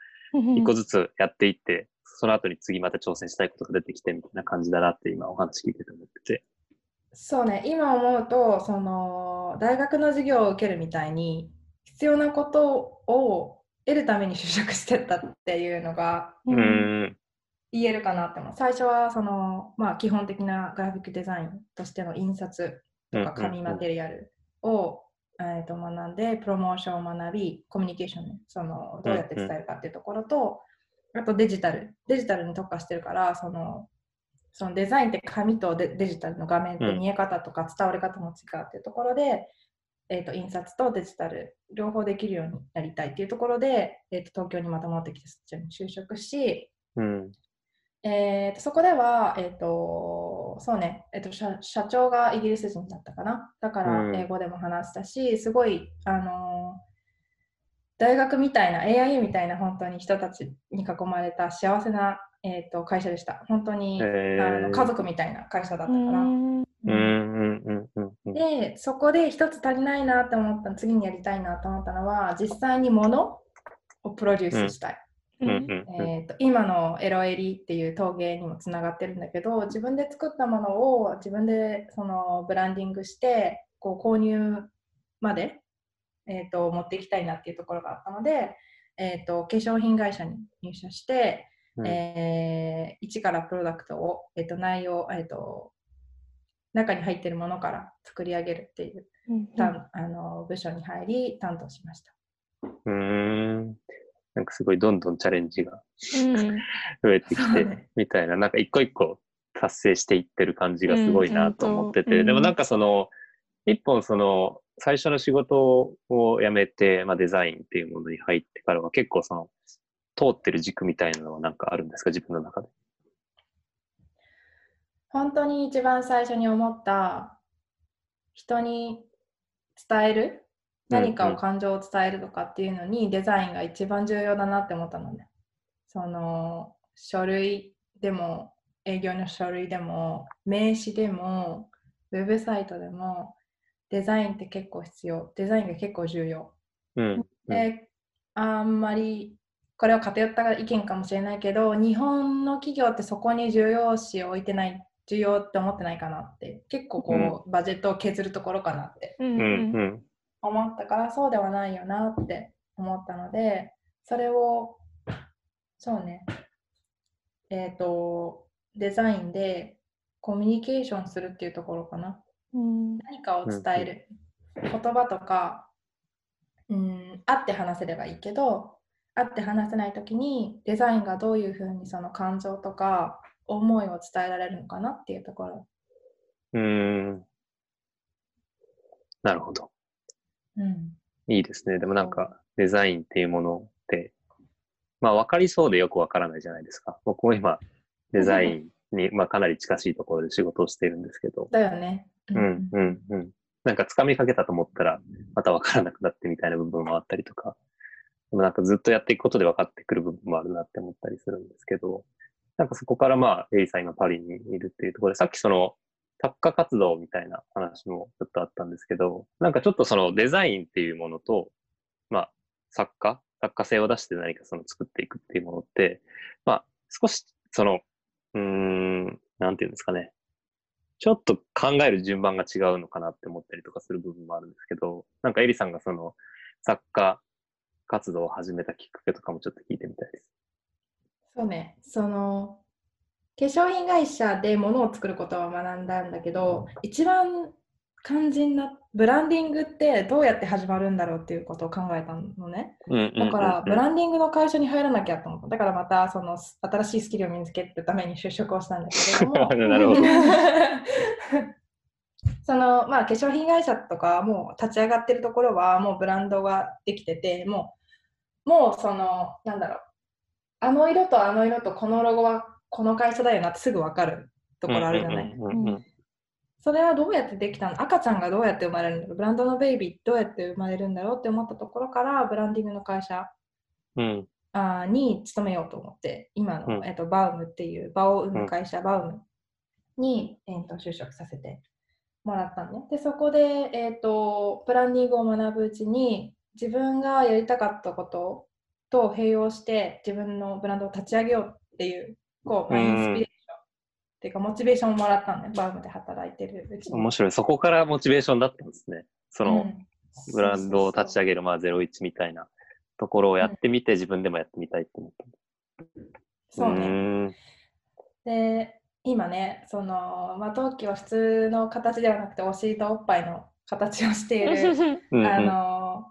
一個ずつやっていって、その後に次また挑戦したいことが出てきてみたいな感じだなって今お話聞いてて思ってて。そうね、今思うと、その大学の授業を受けるみたいに、必要なことを得るために就職してったっていうのがうん。言えるかなって思う。最初はその、まあ、基本的なグラフィックデザインとしての印刷とか紙マテリアルを、えー、と学んで、プロモーションを学び、コミュニケーションね、そのどうやって伝えるかっていうところと、あとデジタル。デジタルに特化してるから、そのそのデザインって紙とデデジタルの画面ってうん見え方とか伝わり方も違うっていうところで、えー、と印刷とデジタル両方できるようになりたいっていうところで、えー、と東京にまた戻ってきてそっちに就職し、うん。えー、とそこでは、えーとそうね。えー、と社社長がイギリス人だったかな。だかうん。ら英語でも話したし、すごい、あのー大学みたいな AIU みたいな本当に人たちに囲まれた幸せな、えー、と会社でした。本当に、へー。あの家族みたいな会社だったから、うん。うん。うんうんうんうん。でそこで一つ足りないなって思った次にやりたいなと思ったのは実際に物をプロデュースしたい、うんうんうんえー、と今のエロエリっていう陶芸にもつながってるんだけど自分で作ったものを自分でそのブランディングしてこう購入まで、えー、と持っていきたいなっていうところがあったので、えー、と化粧品会社に入社して、うんえー一からプロダクトを、えー、と内容、えー、と中に入っているものから作り上げるっていううん担あの部署に入り担当しました。うーん。なんかすごいどんどんチャレンジがうん。増えてきてみたいな、なんか一個一個達成していってる感じがすごいなと思ってて、うん。でもなんかその、一本その、最初の仕事を辞めて、まあ、デザインっていうものに入ってからは結構その、通ってる軸みたいなのはなんかあるんですか自分の中で？本当に一番最初に思った人に伝える何かを感情を伝えるとかっていうのにデザインが一番重要だなって思ったのね。その書類でも営業の書類でも名刺でもウェブサイトでもデザインって結構必要。デザインが結構重要。うん。うん。であんまりこれは偏った意見かもしれないけど日本の企業ってそこに重要視を置いてない重要って思ってないかなって。結構こう、バジェットを削るところかなって。うん。うんうん思ったからそうではないよなって思ったのでそれをそうね。えっ、とデザインでコミュニケーションするっていうところかな。うん。何かを伝える、言葉とかうん会って話せればいいけど会って話せない時にデザインがどういうふうにその感情とか思いを伝えられるのかなっていうところ、うーん。なるほど。うん、いいですね。でもなんかデザインっていうものって、まあ分かりそうでよく分からないじゃないですか。僕も今デザインに、まあ、かなり近しいところで仕事をしているんですけど、だよね。うん、うん、うん。なんか掴みかけたと思ったら、また分からなくなってみたいな部分もあったりとか、でもなんかずっとやっていくことで分かってくる部分もあるなって思ったりするんですけど、なんかそこからまあ、エイさん今パリにいるっていうところで、さっきその、作家活動みたいな話もちょっとあったんですけど、なんかちょっとそのデザインっていうものと、まあ、作家、作家性を出して何かその作っていくっていうものって、まあ、少しその、うーん、なんていうんですかね。ちょっと考える順番が違うのかなって思ったりとかする部分もあるんですけど、なんかエリさんがその作家活動を始めたきっかけとかもちょっと聞いてみたいです。そうね、その化粧品会社で物を作ることは学んだんだけど、一番肝心なブランディングってどうやって始まるんだろうっていうことを考えたのね。だから、ブランディングの会社に入らなきゃと思った。だからまたその新しいスキルを身につけるために就職をしたんだけれども。なるほど そのまあ化粧品会社とかもう立ち上がってるところはもうブランドができててもうもうそのなんだろうあの色とあの色とこのロゴはこの会社だよなってすぐ分かるところあるじゃない。うんうんうんそれはどうやってできたの？赤ちゃんがどうやって生まれるんだろうブランドのベイビーどうやって生まれるんだろうって思ったところからブランディングの会社うんあーに勤めようと思って今の、うん。えっとバウムっていう場を生む会社、バウムに、えー、と就職させてもらったのね。でそこで、えー、とブランディングを学ぶうちに自分がやりたかったことと併用して自分のブランドを立ち上げようっていうこう、まあ、イうん。ンスピレーション。っていうかモチベーションをもらったのねバウムで働いてる。うちに。面白い。そこからモチベーションだったんですね。その、うん。ブランドを立ち上げげる、まあ、01みたいなところをやってみて、自分でもやってみたいって思った。そうね。ーん。で今ねその、まあ、陶器は普通の形ではなくてお尻とおっぱいの形をしているうんうん。あの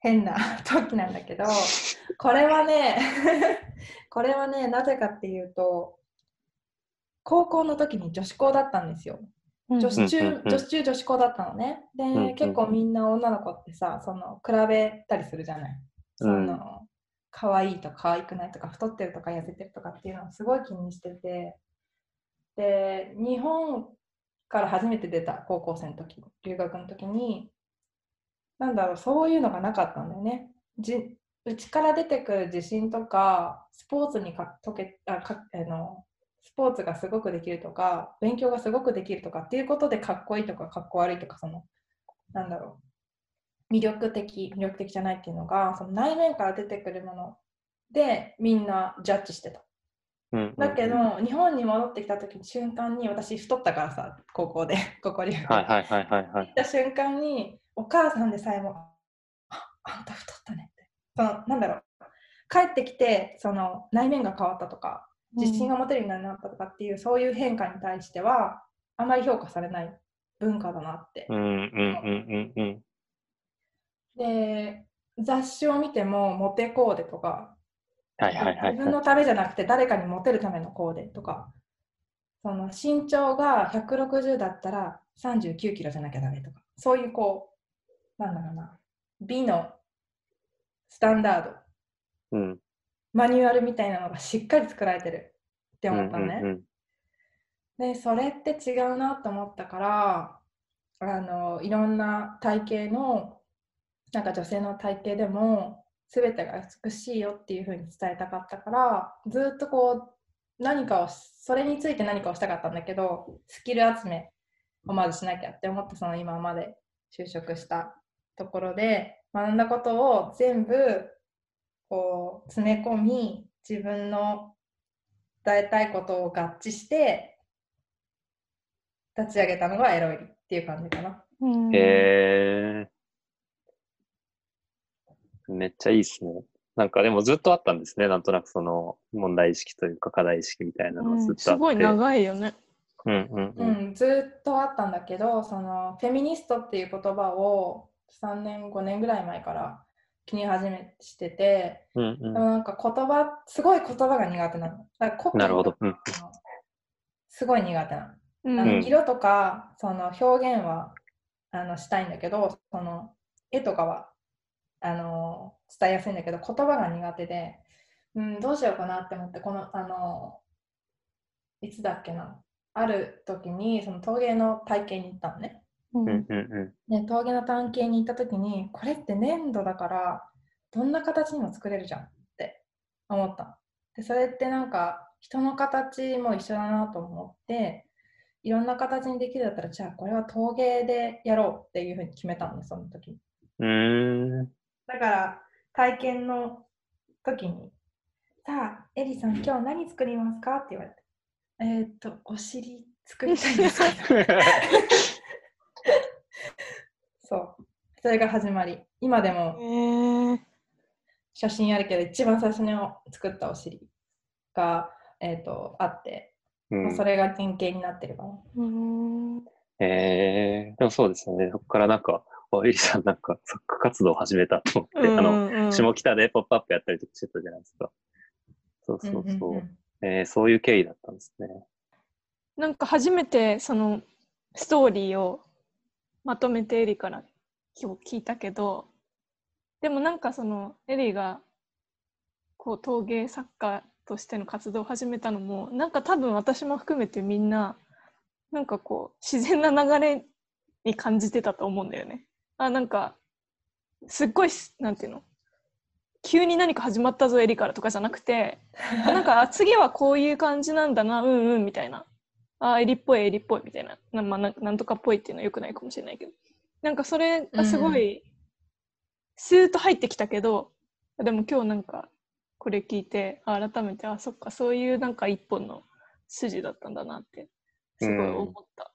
変な陶器なんだけどこれはねこれはねなぜかっていうと高校の時に女子校だったんですよ。女子中、女子中女子校だったのね。で、んうん結構みんな女の子ってさその比べたりするじゃない。その、可愛いとか可愛くないとか太ってるとか痩せてるとかっていうのをすごい気にしてて。で日本から初めて出た高校生の時留学の時になんだろうそういうのがなかったんだよね。じうちから出てくる自信とかスポーツにかとけあかあのスポーツがすごくできるとか勉強がすごくできるとかっていうことでかっこいいとかかっこ悪いとかそのなんだろう魅力的魅力的じゃないっていうのがその内面から出てくるものでみんなジャッジしてた。うんうんだけど、日本に戻ってきた時の瞬間に私太ったからさ高校で 高校留学。はいはいはいはいはい。行っ。た瞬間にお母さんでさえも「ああんた太ったね」そのなんだろう。帰ってきてその内面が変わったとか自信が持てるようになったとかっていう、そういう変化に対してはあまり評価されない文化だなって。うんうんうんうんうん。で雑誌を見てもモテコーデとかはいはいはい自分はのためじゃなくて誰かにモテるためのコーデとかその身長が160だったら39キロじゃなきゃダメとかそういうこうなんだろうな美のスタンダードい。うん。マニュアルみたいなのがしっかり作られてるって思ったのね、うんうんでそれって違うなと思ったからあのいろんな体型のなんか女性の体型でも全てが美しいよっていう風に伝えたかったからずっとこう何かをそれについて何かをしたかったんだけどスキル集めをまずしなきゃって思ってその今まで就職したところで学んだことを全部こう詰め込み自分の伝えたいことを合致して立ち上げたのがエロいっていう感じかな。うんへえ。めっちゃいいっすね。なんかでもずっとあったんですね。なんとなくその問題意識というか課題意識みたいなのがずっとあって。すごい長いよね。うんうんううん。ん、ずっとあったんだけどそのフェミニストっていう言葉を3年5年ぐらい前から気に始めしててうんうでもなんか言葉すごい言葉が苦手なの。だからなるほど。うん。すごい苦手なの。うんあのうん色とかその表現はあのしたいんだけどその絵とかはあの伝えやすいんだけど言葉が苦手で、うん、どうしようかなって思ってこのあのいつだっけなある時にその陶芸の体験に行ったのね。うんうんうんうで陶芸の体験に行った時にこれって粘土だからどんな形にも作れるじゃんって思ったのでそれってなんか人の形も一緒だなと思っていろんな形にできるだったらじゃあこれは陶芸でやろうっていうふうに決めたのねその時。うーん。だから体験の時にさあエリさん今日何作りますかって言われてえー、っとお尻作りたいんですけど そうそれが始まり今でも写真あるけど一番最初に作ったお尻が、えー、とあって、うんまあそれが原型になってるかへえ。でもそうですよね。そこからなんか、おエリさんなんか作家活動を始めたと思って、あの、の下北でポップアップやったりとかしてたじゃないですか。そうそうそう。うんうんうんえーそういう経緯だったんですね。なんか初めてそのストーリーをまとめてエリから今日聞いたけどでもなんかそのエリがこう陶芸作家としての活動を始めたのもなんか多分私も含めてみんななんかこう自然な流れに感じてたと思うんだよね。あなんかすっごいすなんていうの？急に何か始まったぞエリからとかじゃなくてなんかあ次はこういう感じなんだなうんうんみたいなあエリっぽいエリっぽいみたいな。な,、まあ、ななんとかっぽいっていうのはよくないかもしれないけど。なんかそれがすごいスーッと入ってきたけど、でも今日なんかこれ聞いてあ改めてあそっかそういうなんか一本の筋だったんだなってすごい思った。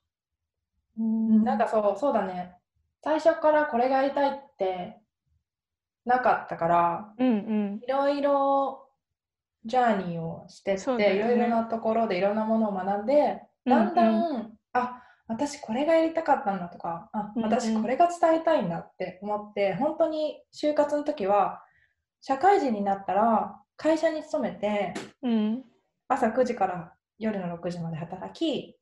うん。なんかそうそうだね。最初からこれがやりたいってなかったからうんうん。いろいろジャーニーをしてって、いろいろなところでいろんなものを学んでだんだん、あ私これがやりたかったんだとかあうんうん。私これが伝えたいんだって思って、本当に就活の時は社会人になったら会社に勤めてうん。朝9時から夜の6時まで働き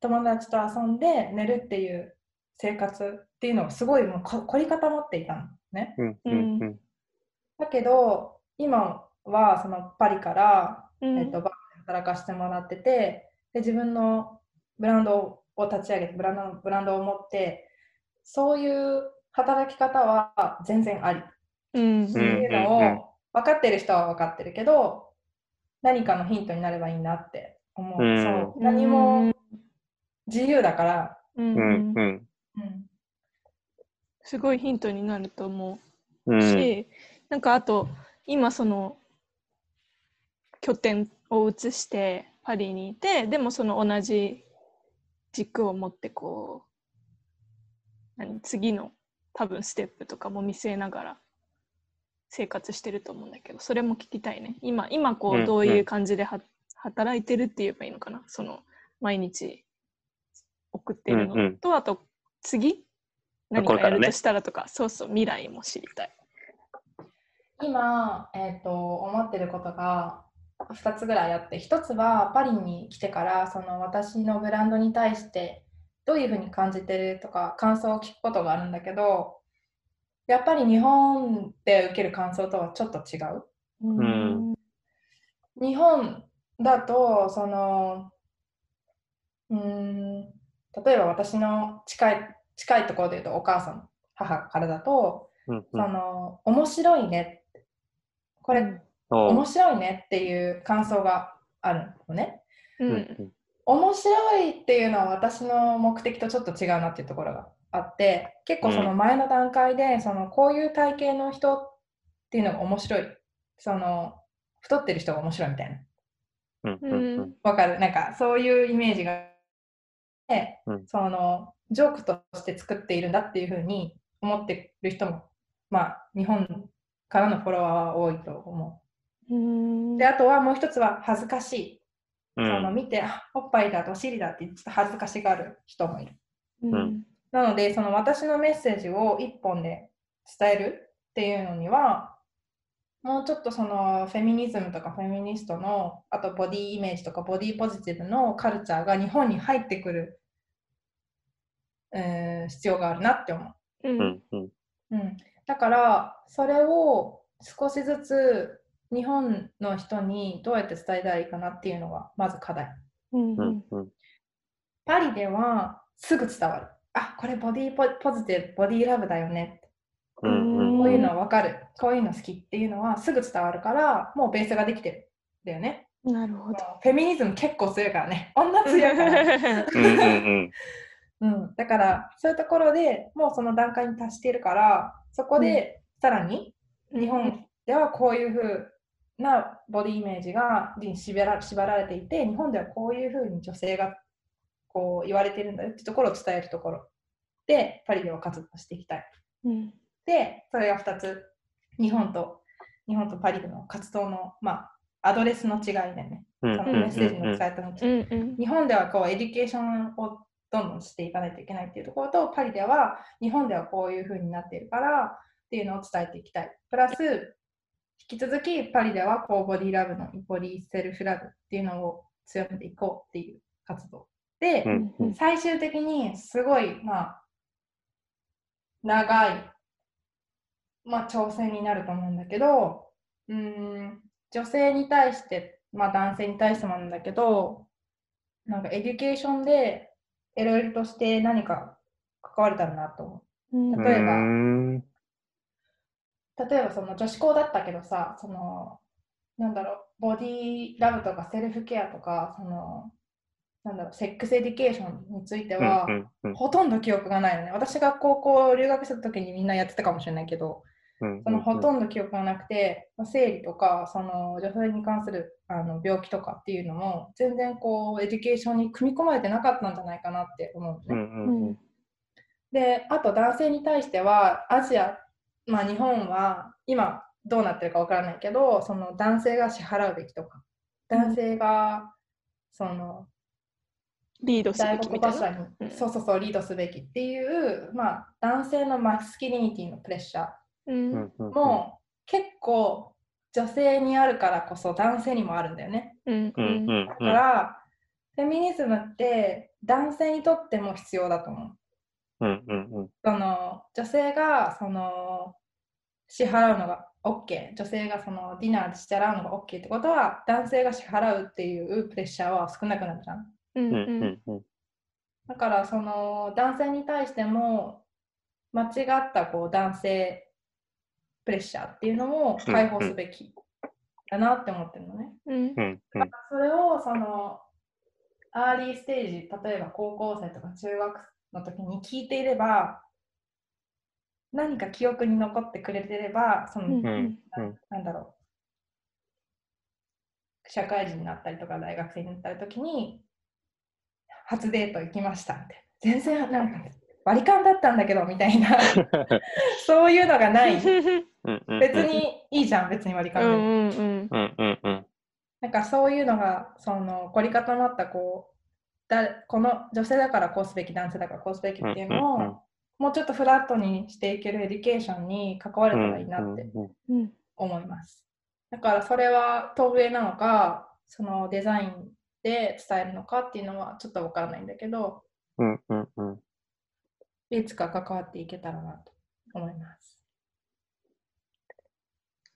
友達と遊んで寝るっていう生活っていうのをすごいもうこ凝り固まっていたのね。うんうんうん。だけど今はそのパリから、うん。えっと、バーで働かせてもらっててで自分のブランドを立ち上げてブランドのブランドを持ってそういう働き方は全然あり。っうんていうのを分かってる人は分かってるけど何かのヒントになればいいなって思う。うん。そう。何も自由だから、うん。うんうん。うん。すごいヒントになると思う。うん。し、なんかあと今その拠点を移してパリにいてでもその同じ軸を持ってこう何次の多分ステップとかも見据えながら生活してると思うんだけどそれも聞きたいね。今今こうんうどういう感じでは、働いてるって言えばいいのかな。その毎日送ってるのと、うんうん。あと次？何かやるとしたらとか、そうそう未来も知りたい。今、えー、と思ってることが2つぐらいあって1つはパリに来てからその私のブランドに対してどういうふうに感じてるとか感想を聞くことがあるんだけどやっぱり日本で受ける感想とはちょっと違う。ん。日本だとそのうーん例えば私の近い近いところで言うとお母さん母からだと、うんその面白いね。ってこれ、面白いねっていう感想があるのね。ううん。ん面白いっていうのは私の目的とちょっと違うなっていうところがあって結構その前の段階でそのこういう体型の人っていうのが面白い。その太ってる人が面白いみたいな。うんうんうん。わかる？なんかそういうイメージが。あって、うん。そのジョークとして作っているんだっていうふうに思ってる人もまあ日本からのフォロワーは多いと思うんう。であとはもう一つは恥ずかしい。うそのん見てあおっぱいだとお尻だってちょっと恥ずかしがる人もいる。うん。なのでその私のメッセージを一本で伝えるっていうのにはもうちょっとそのフェミニズムとかフェミニストのあとボディイメージとかボディポジティブのカルチャーが日本に入ってくる、えー必要があるなって思う。うん。うん、だからそれを少しずつ日本の人にどうやって伝えたらいいかなっていうのがまず課題。うんうんうんパリではすぐ伝わる。あこれボディポポジティブ、ボディラブだよね。うんこういうの分かる。こういうの好きっていうのはすぐ伝わるから、もうベースができてる。だよね。なるほど。フェミニズム結構強いからね。女強いから。うんうんうん、だからそういうところでもうその段階に達しているから、そこでさらに日本ではこういうふうなボディイメージがに縛ら縛られていて、日本ではこういうふうに女性がこう言われてるんだよってところを伝えるところ。で、パリでは活動していきたい。うん。で、それが2つ、日本と日本とパリでの活動の、まあ、アドレスの違いだよね。うん。そのメッセージの伝え方のうん。日本ではこう education をどんどんしていかないといけないっていうところと、パリでは日本ではこういうふうになっているからっていうのを伝えていきたい。プラス、引き続きパリではこうボディラブのボディセルフラブっていうのを強めていこうっていう活動。で、うんうん最終的にすごい、まあ、長い、まあ、挑戦になると思うんだけど、うーん、女性に対して、まあ、男性に対してもなんだけど、なんか education でいろいろとして何か関われたらなと思うん例えば。例えばその女子校だったけどさ、その、なんだろう、ボディラブとかセルフケアとか、その、なんだろう、 sex education については、うんうんほとんど記憶がないのね。私が高校留学した時にみんなやってたかもしれないけど、うんそのほとんど記憶がなくて、まあ生理とかその女性に関するあの病気とかっていうのも全然こう education に組み込まれてなかったんじゃないかなって思うのね。うんうんうんで、あと男性に対してはアジア、まあ、日本は今どうなってるかわからないけどその男性が支払うべきとか男性がそのリードす第べきみたいな？そうそうそうリードすべきっていう、まあ、男性のマスキリニティのプレッシャーも結構女性にあるからこそ男性にもあるんだよね。うんうん。うんだから、フェミニズムって男性にとっても必要だと思う。うんうんうん。その女性がその支払うのが OK 女性がそのディナーで支払うのが OK ってことは男性が支払うっていうプレッシャーは少なくなるじゃん。うんうんうん。うんだからその男性に対しても間違ったこう男性プレッシャーっていうのも解放すべきだなって思ってるのね、うん。うんうん。それをそのアーリーステージ例えば高校生とか中学の時に聞いていれば何か記憶に残ってくれてればその、うん。なん。だろう。社会人になったりとか大学生になったり時に初デート行きましたって。全然なんか割り勘だったんだけどみたいな。そういうのがない。別にいいじゃん別に割り勘で、んうんうん。うんうんうん。なんかそういうのがその凝り固まったこうだこの女性だからこうすべき男性だからこうすべきっていうのを、うんうんうんもうちょっとフラットにしていける education に関われたらいいなって思います。だからそれは陶芸なのかそのデザインで伝えるのかっていうのはちょっとわからないんだけどうんうんうんいつか関わっていけたらなと思います。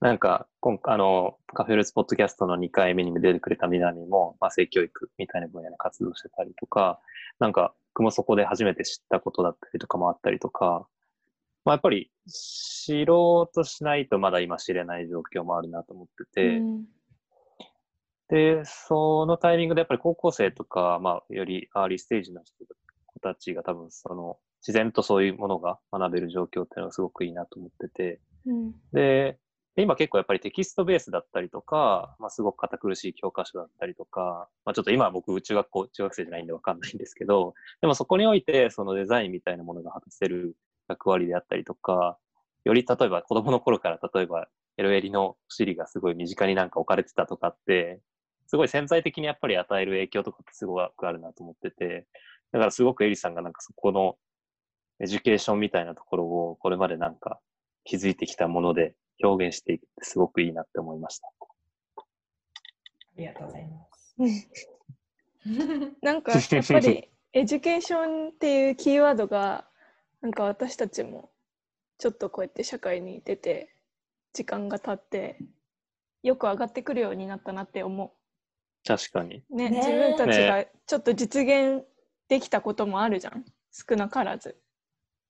なんか、今あの、カフェルーツポッドキャストの2回目に出てくれた南も、まあ、性教育みたいな分野の活動してたりとか、なんか、僕もそこで初めて知ったことだったりとかもあったりとか、まあ、やっぱり知ろうとしないとまだ今知れない状況もあるなと思ってて、うん。で、そのタイミングでやっぱり高校生とか、まあ、よりアーリーステージの人子たちが多分、その、自然とそういうものが学べる状況っていうのがすごくいいなと思ってて、うん。で、で今結構やっぱりテキストベースだったりとか、まあ、すごく堅苦しい教科書だったりとか、まあ、ちょっと今僕中学校、中学生じゃないんでわかんないんですけど、でもそこにおいてそのデザインみたいなものが果たせる役割であったりとか、より例えば子供の頃から例えばエロエリのお尻がすごい身近になんか置かれてたとかって、すごい潜在的にやっぱり与える影響とかってすごくあるなと思ってて、だからすごくエリさんがなんかそこの education みたいなところをこれまでなんか気づいてきたもので表現していくってすごくいいなって思いました。ありがとうございます。うんなんかやっぱり education っていうキーワードがなんか私たちもちょっとこうやって社会に出て時間が経ってよく上がってくるようになったなって思確かに。う。ねね自分たちがちょっと実現できたこともあるじゃん少なからず。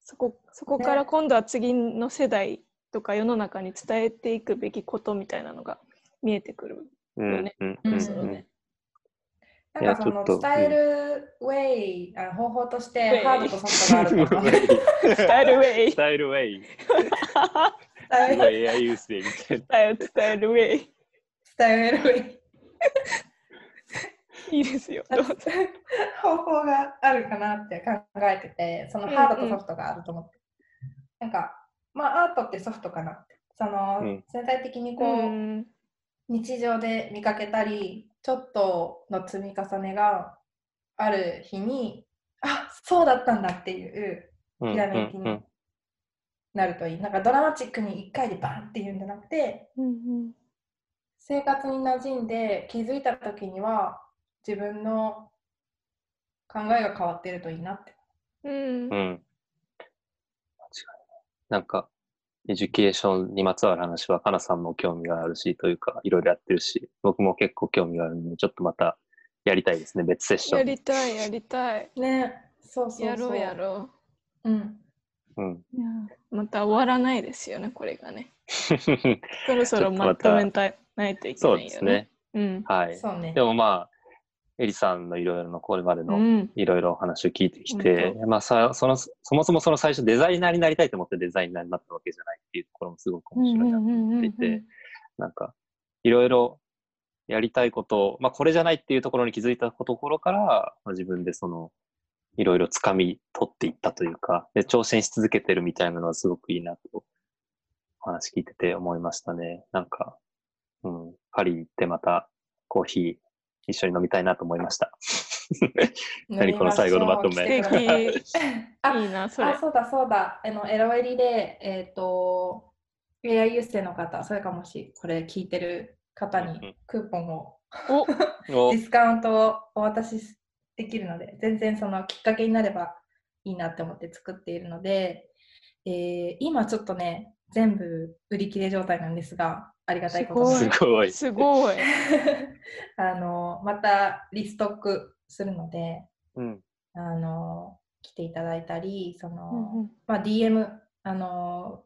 そこそこからね今度は次の世代とか世の中に伝えていくべきことみたいなのが見えてくる。うんねうんうんうんねなんかその伝えるウェイ、あ方法としてハードとソフトがあると。伝えるウェイスタイルウェイ。伝える伝えるウェイえるウェイ。いいですよ。どうぞ方法があるかなって考えてて、そのハードとソフトがあると思って。なんか、まあアートってソフトかなって。その、うん全体的にこう、うん日常で見かけたり、ちょっとの積み重ねがある日に、あそうだったんだっていううんひらめきになるといい。なんかドラマチックに1回でバンっていうんじゃなくて、うん生活に馴染んで気づいた時には自分の考えが変わっているといいなって。うんうん。なんか、 education にまつわる話は、かなさんも興味があるし、というか、いろいろやってるし、僕も結構興味があるので、ちょっとまたやりたいですね、別セッション。やりたいやりたい。ね、そうそうそう。やろうやろうん。うん。う。いやまた終わらないですよねこれがね。そろそろまとめたないといけそうないよね。ですね。うん。はい。そうねで。もまあ、エリさんのいろいろのこれまでのうん。いろいろお話を聞いてきて、まあさその、そもそもその最初デザイナーになりたいと思ってデザイナーになったわけじゃないっていうところもすごく面白いなと思っていて、なんか、いろいろやりたいこと、まあこれじゃないっていうところに気づいたところから、まあ、自分でその、いろいろ掴み取っていったというか、で、挑戦し続けてるみたいなのはすごくいいなとお話聞いてて思いましたね。なんか、うん、パリ行ってまたコーヒー一緒に飲みたいなと思いました。何この最後のまとめあいいな、それあ、。そうだそうだ。あの、LOL で、えっ、と、AI ユース生の方、それかもし、これ聞いてる方にクーポンを、おおディスカウントをお渡しできるので、全然そのきっかけになればいいなって思って作っているので、えー今ちょっとね、全部売り切れ状態なんですが、ありがたいことにすすごい。すごい。あの、またリストックするので、うん。あの、来ていただいたり、その、うんうんまあ、DM、あの、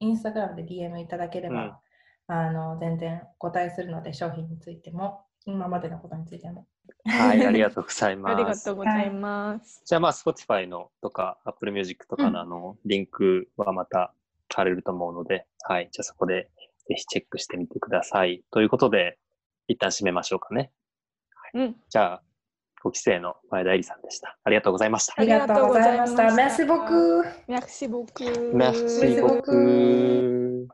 インスタグラムで DM いただければ、あの、全然お答えするので、商品についても、今までのことについても。はい、ありがとうございあます。りがとうございます。じゃあまあ、Spotify のとか Apple Music とかのあの、リンクはまた貼れると思うので、はい。じゃあそこでぜひチェックしてみてください。ということで、一旦締めましょうかね。うん。じゃあ、5期生の前田絵里さんでした。ありがとうございましたあ。りがとうございました。ありがとう Merci ございま beaucoup! メクシボク。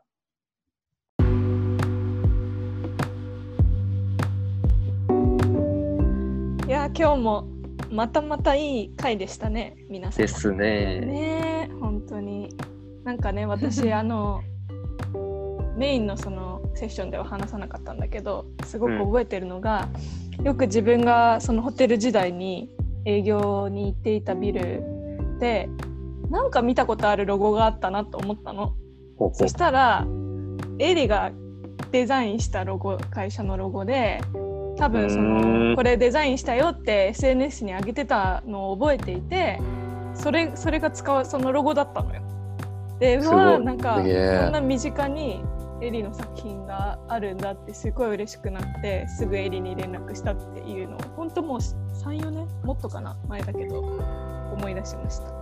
いや、今日もまたまたいい回でしたね、皆さん。ですね。ねえ本当になんかね私 あのメインのそのセッションでは話さなかったんだけどすごく覚えてるのが、よく自分がそのホテル時代に営業に行っていたビルでなんか見たことあるロゴがあったなと思ったの。そしたらエリがデザインしたロゴ会社のロゴで多分そのこれデザインしたよって SNS に上げてたのを覚えていてそれそれが使うそのロゴだったのよ。でうすごいわなんかすげえそんな身近にエリの作品があるんだってすごい嬉しくなってすぐエリに連絡したっていうのを本当もう34年もっとかな？前だけど思い出しました。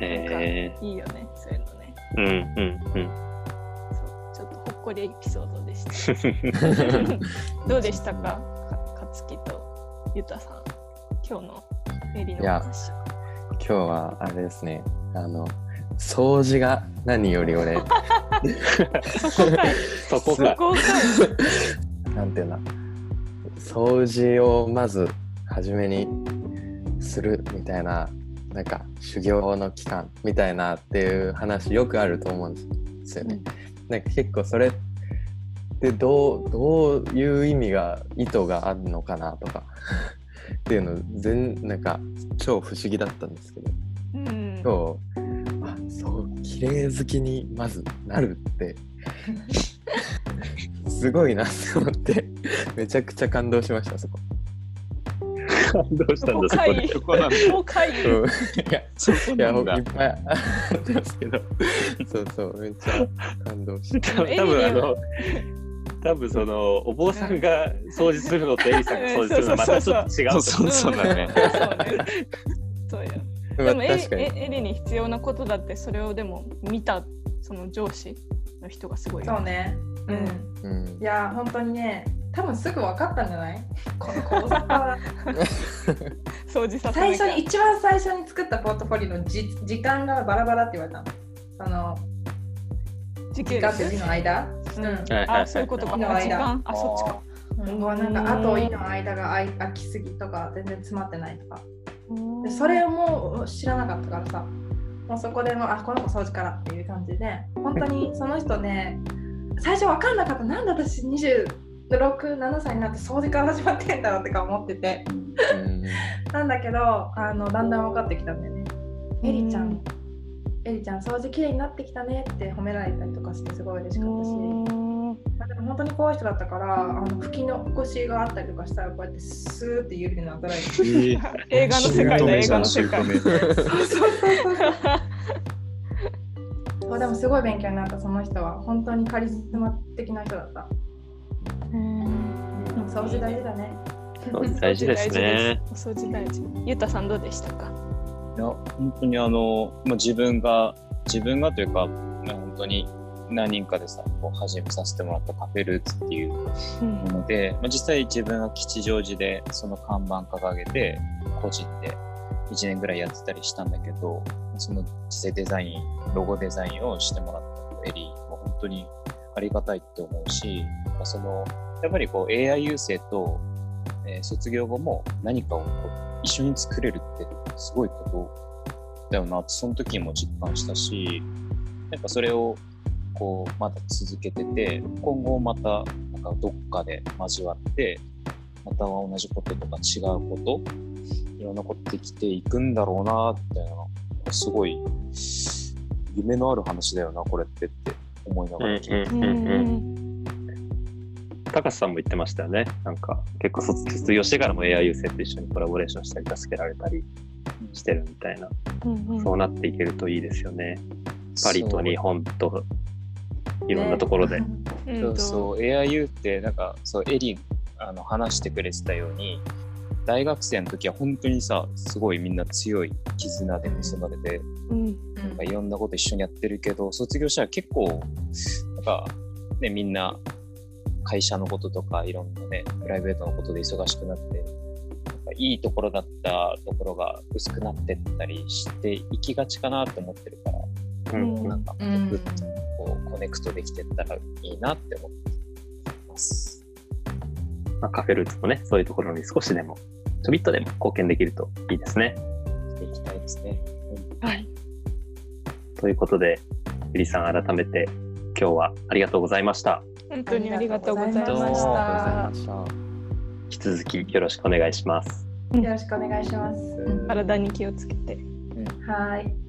へいいよねそういうのね。え。うんうんうん。そうちょっとほっこりエピソードでした。どうでしたか？かかつきとゆたさん今日のエリのお話今日はあれですねあの掃除が何より俺。そこかなんていうんだ。掃除をまず初めにするみたいななんか修行の期間みたいなっていう話よくあると思うんですよね。なんか結構それってどうどういう意味が意図があるのかなとか。っていうの全なんか超不思議だったんですけど。うん。今日綺麗好きにまずなるって すごいなって思ってめちゃくちゃ感動しましたそこ。感動したんだ、そこで。そこなんだ。そこかいうんいやそこいやなんだいっ。ぱいあったんですけどそうそうめっちゃ感動して。多分あの、多分その、お坊さんが掃除するのとエリさんが掃除するのはまたちょっと違うと思う。そうそうだね。そうねそうよまあでもエリ確かに。エエリに必要なことだってそれをでも見たその上司の人がすごいよそうね。うん。うん。いや、本当にね、多分すぐ分かったんじゃない？この構造は。掃除させ最初に、一番最初に作ったポートフォリオのじ時間がバラバラって言われたの。あの、時間って列字の間？うん。はいはいはい。あそういうことか。の間。時間？あそっちか。うん、もうなんか、あといの間が空きすぎとか、全然詰まってないとか。でそれをもう知らなかったからさ。もうそこでもうあこの子掃除からっていう感じで。本当にその人ね最初分かんなかった。なんで私267歳になって掃除から始まってんだろうってか思ってて。うんなんだけどあのだんだん分かってきたんだよね。エリちゃんエリちゃん掃除きれいになってきたねって褒められたりとかしてすごい嬉しかったし、まあ、でも本当に怖い人だったからあの拭き残しがあったりとかしたらこうやってスーって指でなぞらえて映画の世界だ映画の世界。そうでもすごい勉強になったその人は本当にカリスマ的な人だった。掃除大事だね。掃除大事ですね。お掃除大事。ゆうたさんどうでしたか？いや、本当にあの、まあ、自分が、自分がというか、まあ本当に何人かでさ、こう始めさせてもらったカフェルーツっていううん。もので、まあ、実際自分は吉祥寺でその看板掲げて、個人で1年ぐらいやってたりしたんだけど、その実際デザイン、ロゴデザインをしてもらったエリーも本当にありがたいって思うし、まあ、そのやっぱりこう AI 優生と、えー卒業後も何かをこう一緒に作れるってすごいことだよなってその時も実感したしなんかそれをこうまだ続けてて今後またなんかどっかで交わってまたは同じこととか違うこといろんなことできていくんだろうなっていうのがすごい夢のある話だよなこれってって思いながら聞いて。高橋さんも言ってましたよね。なんか結構卒卒業してからも AI 優先と一緒にコラボレーションしたり助けられたりしてるみたいな。うんそうなっていけるといいですよね。パリと日本といろんなところで。うんそうそう AIU ってなんかそうエリンあの話してくれてたように大学生の時は本当にさすごいみんな強い絆で結ばれてうんなんかいろんなこと一緒にやってるけど卒業したら結構なんかねみんな会社のこととかいろんなねプライベートのことで忙しくなってなんかいいところだったところが薄くなってったりしていきがちかなって思ってるからうんうんなんかうんぐっとこうコネクトできてったらいいなって思ってます。まあ、カフェルーツもね、そういうところに少しでも、ちょびっとでも貢献できるといいですね。していきたいですね。はいということで、ゆりさん改めて今日はありがとうございました。本当にありがとうございました。引き続きよろしくお願いします。よろしくお願いします。体に気をつけてはい。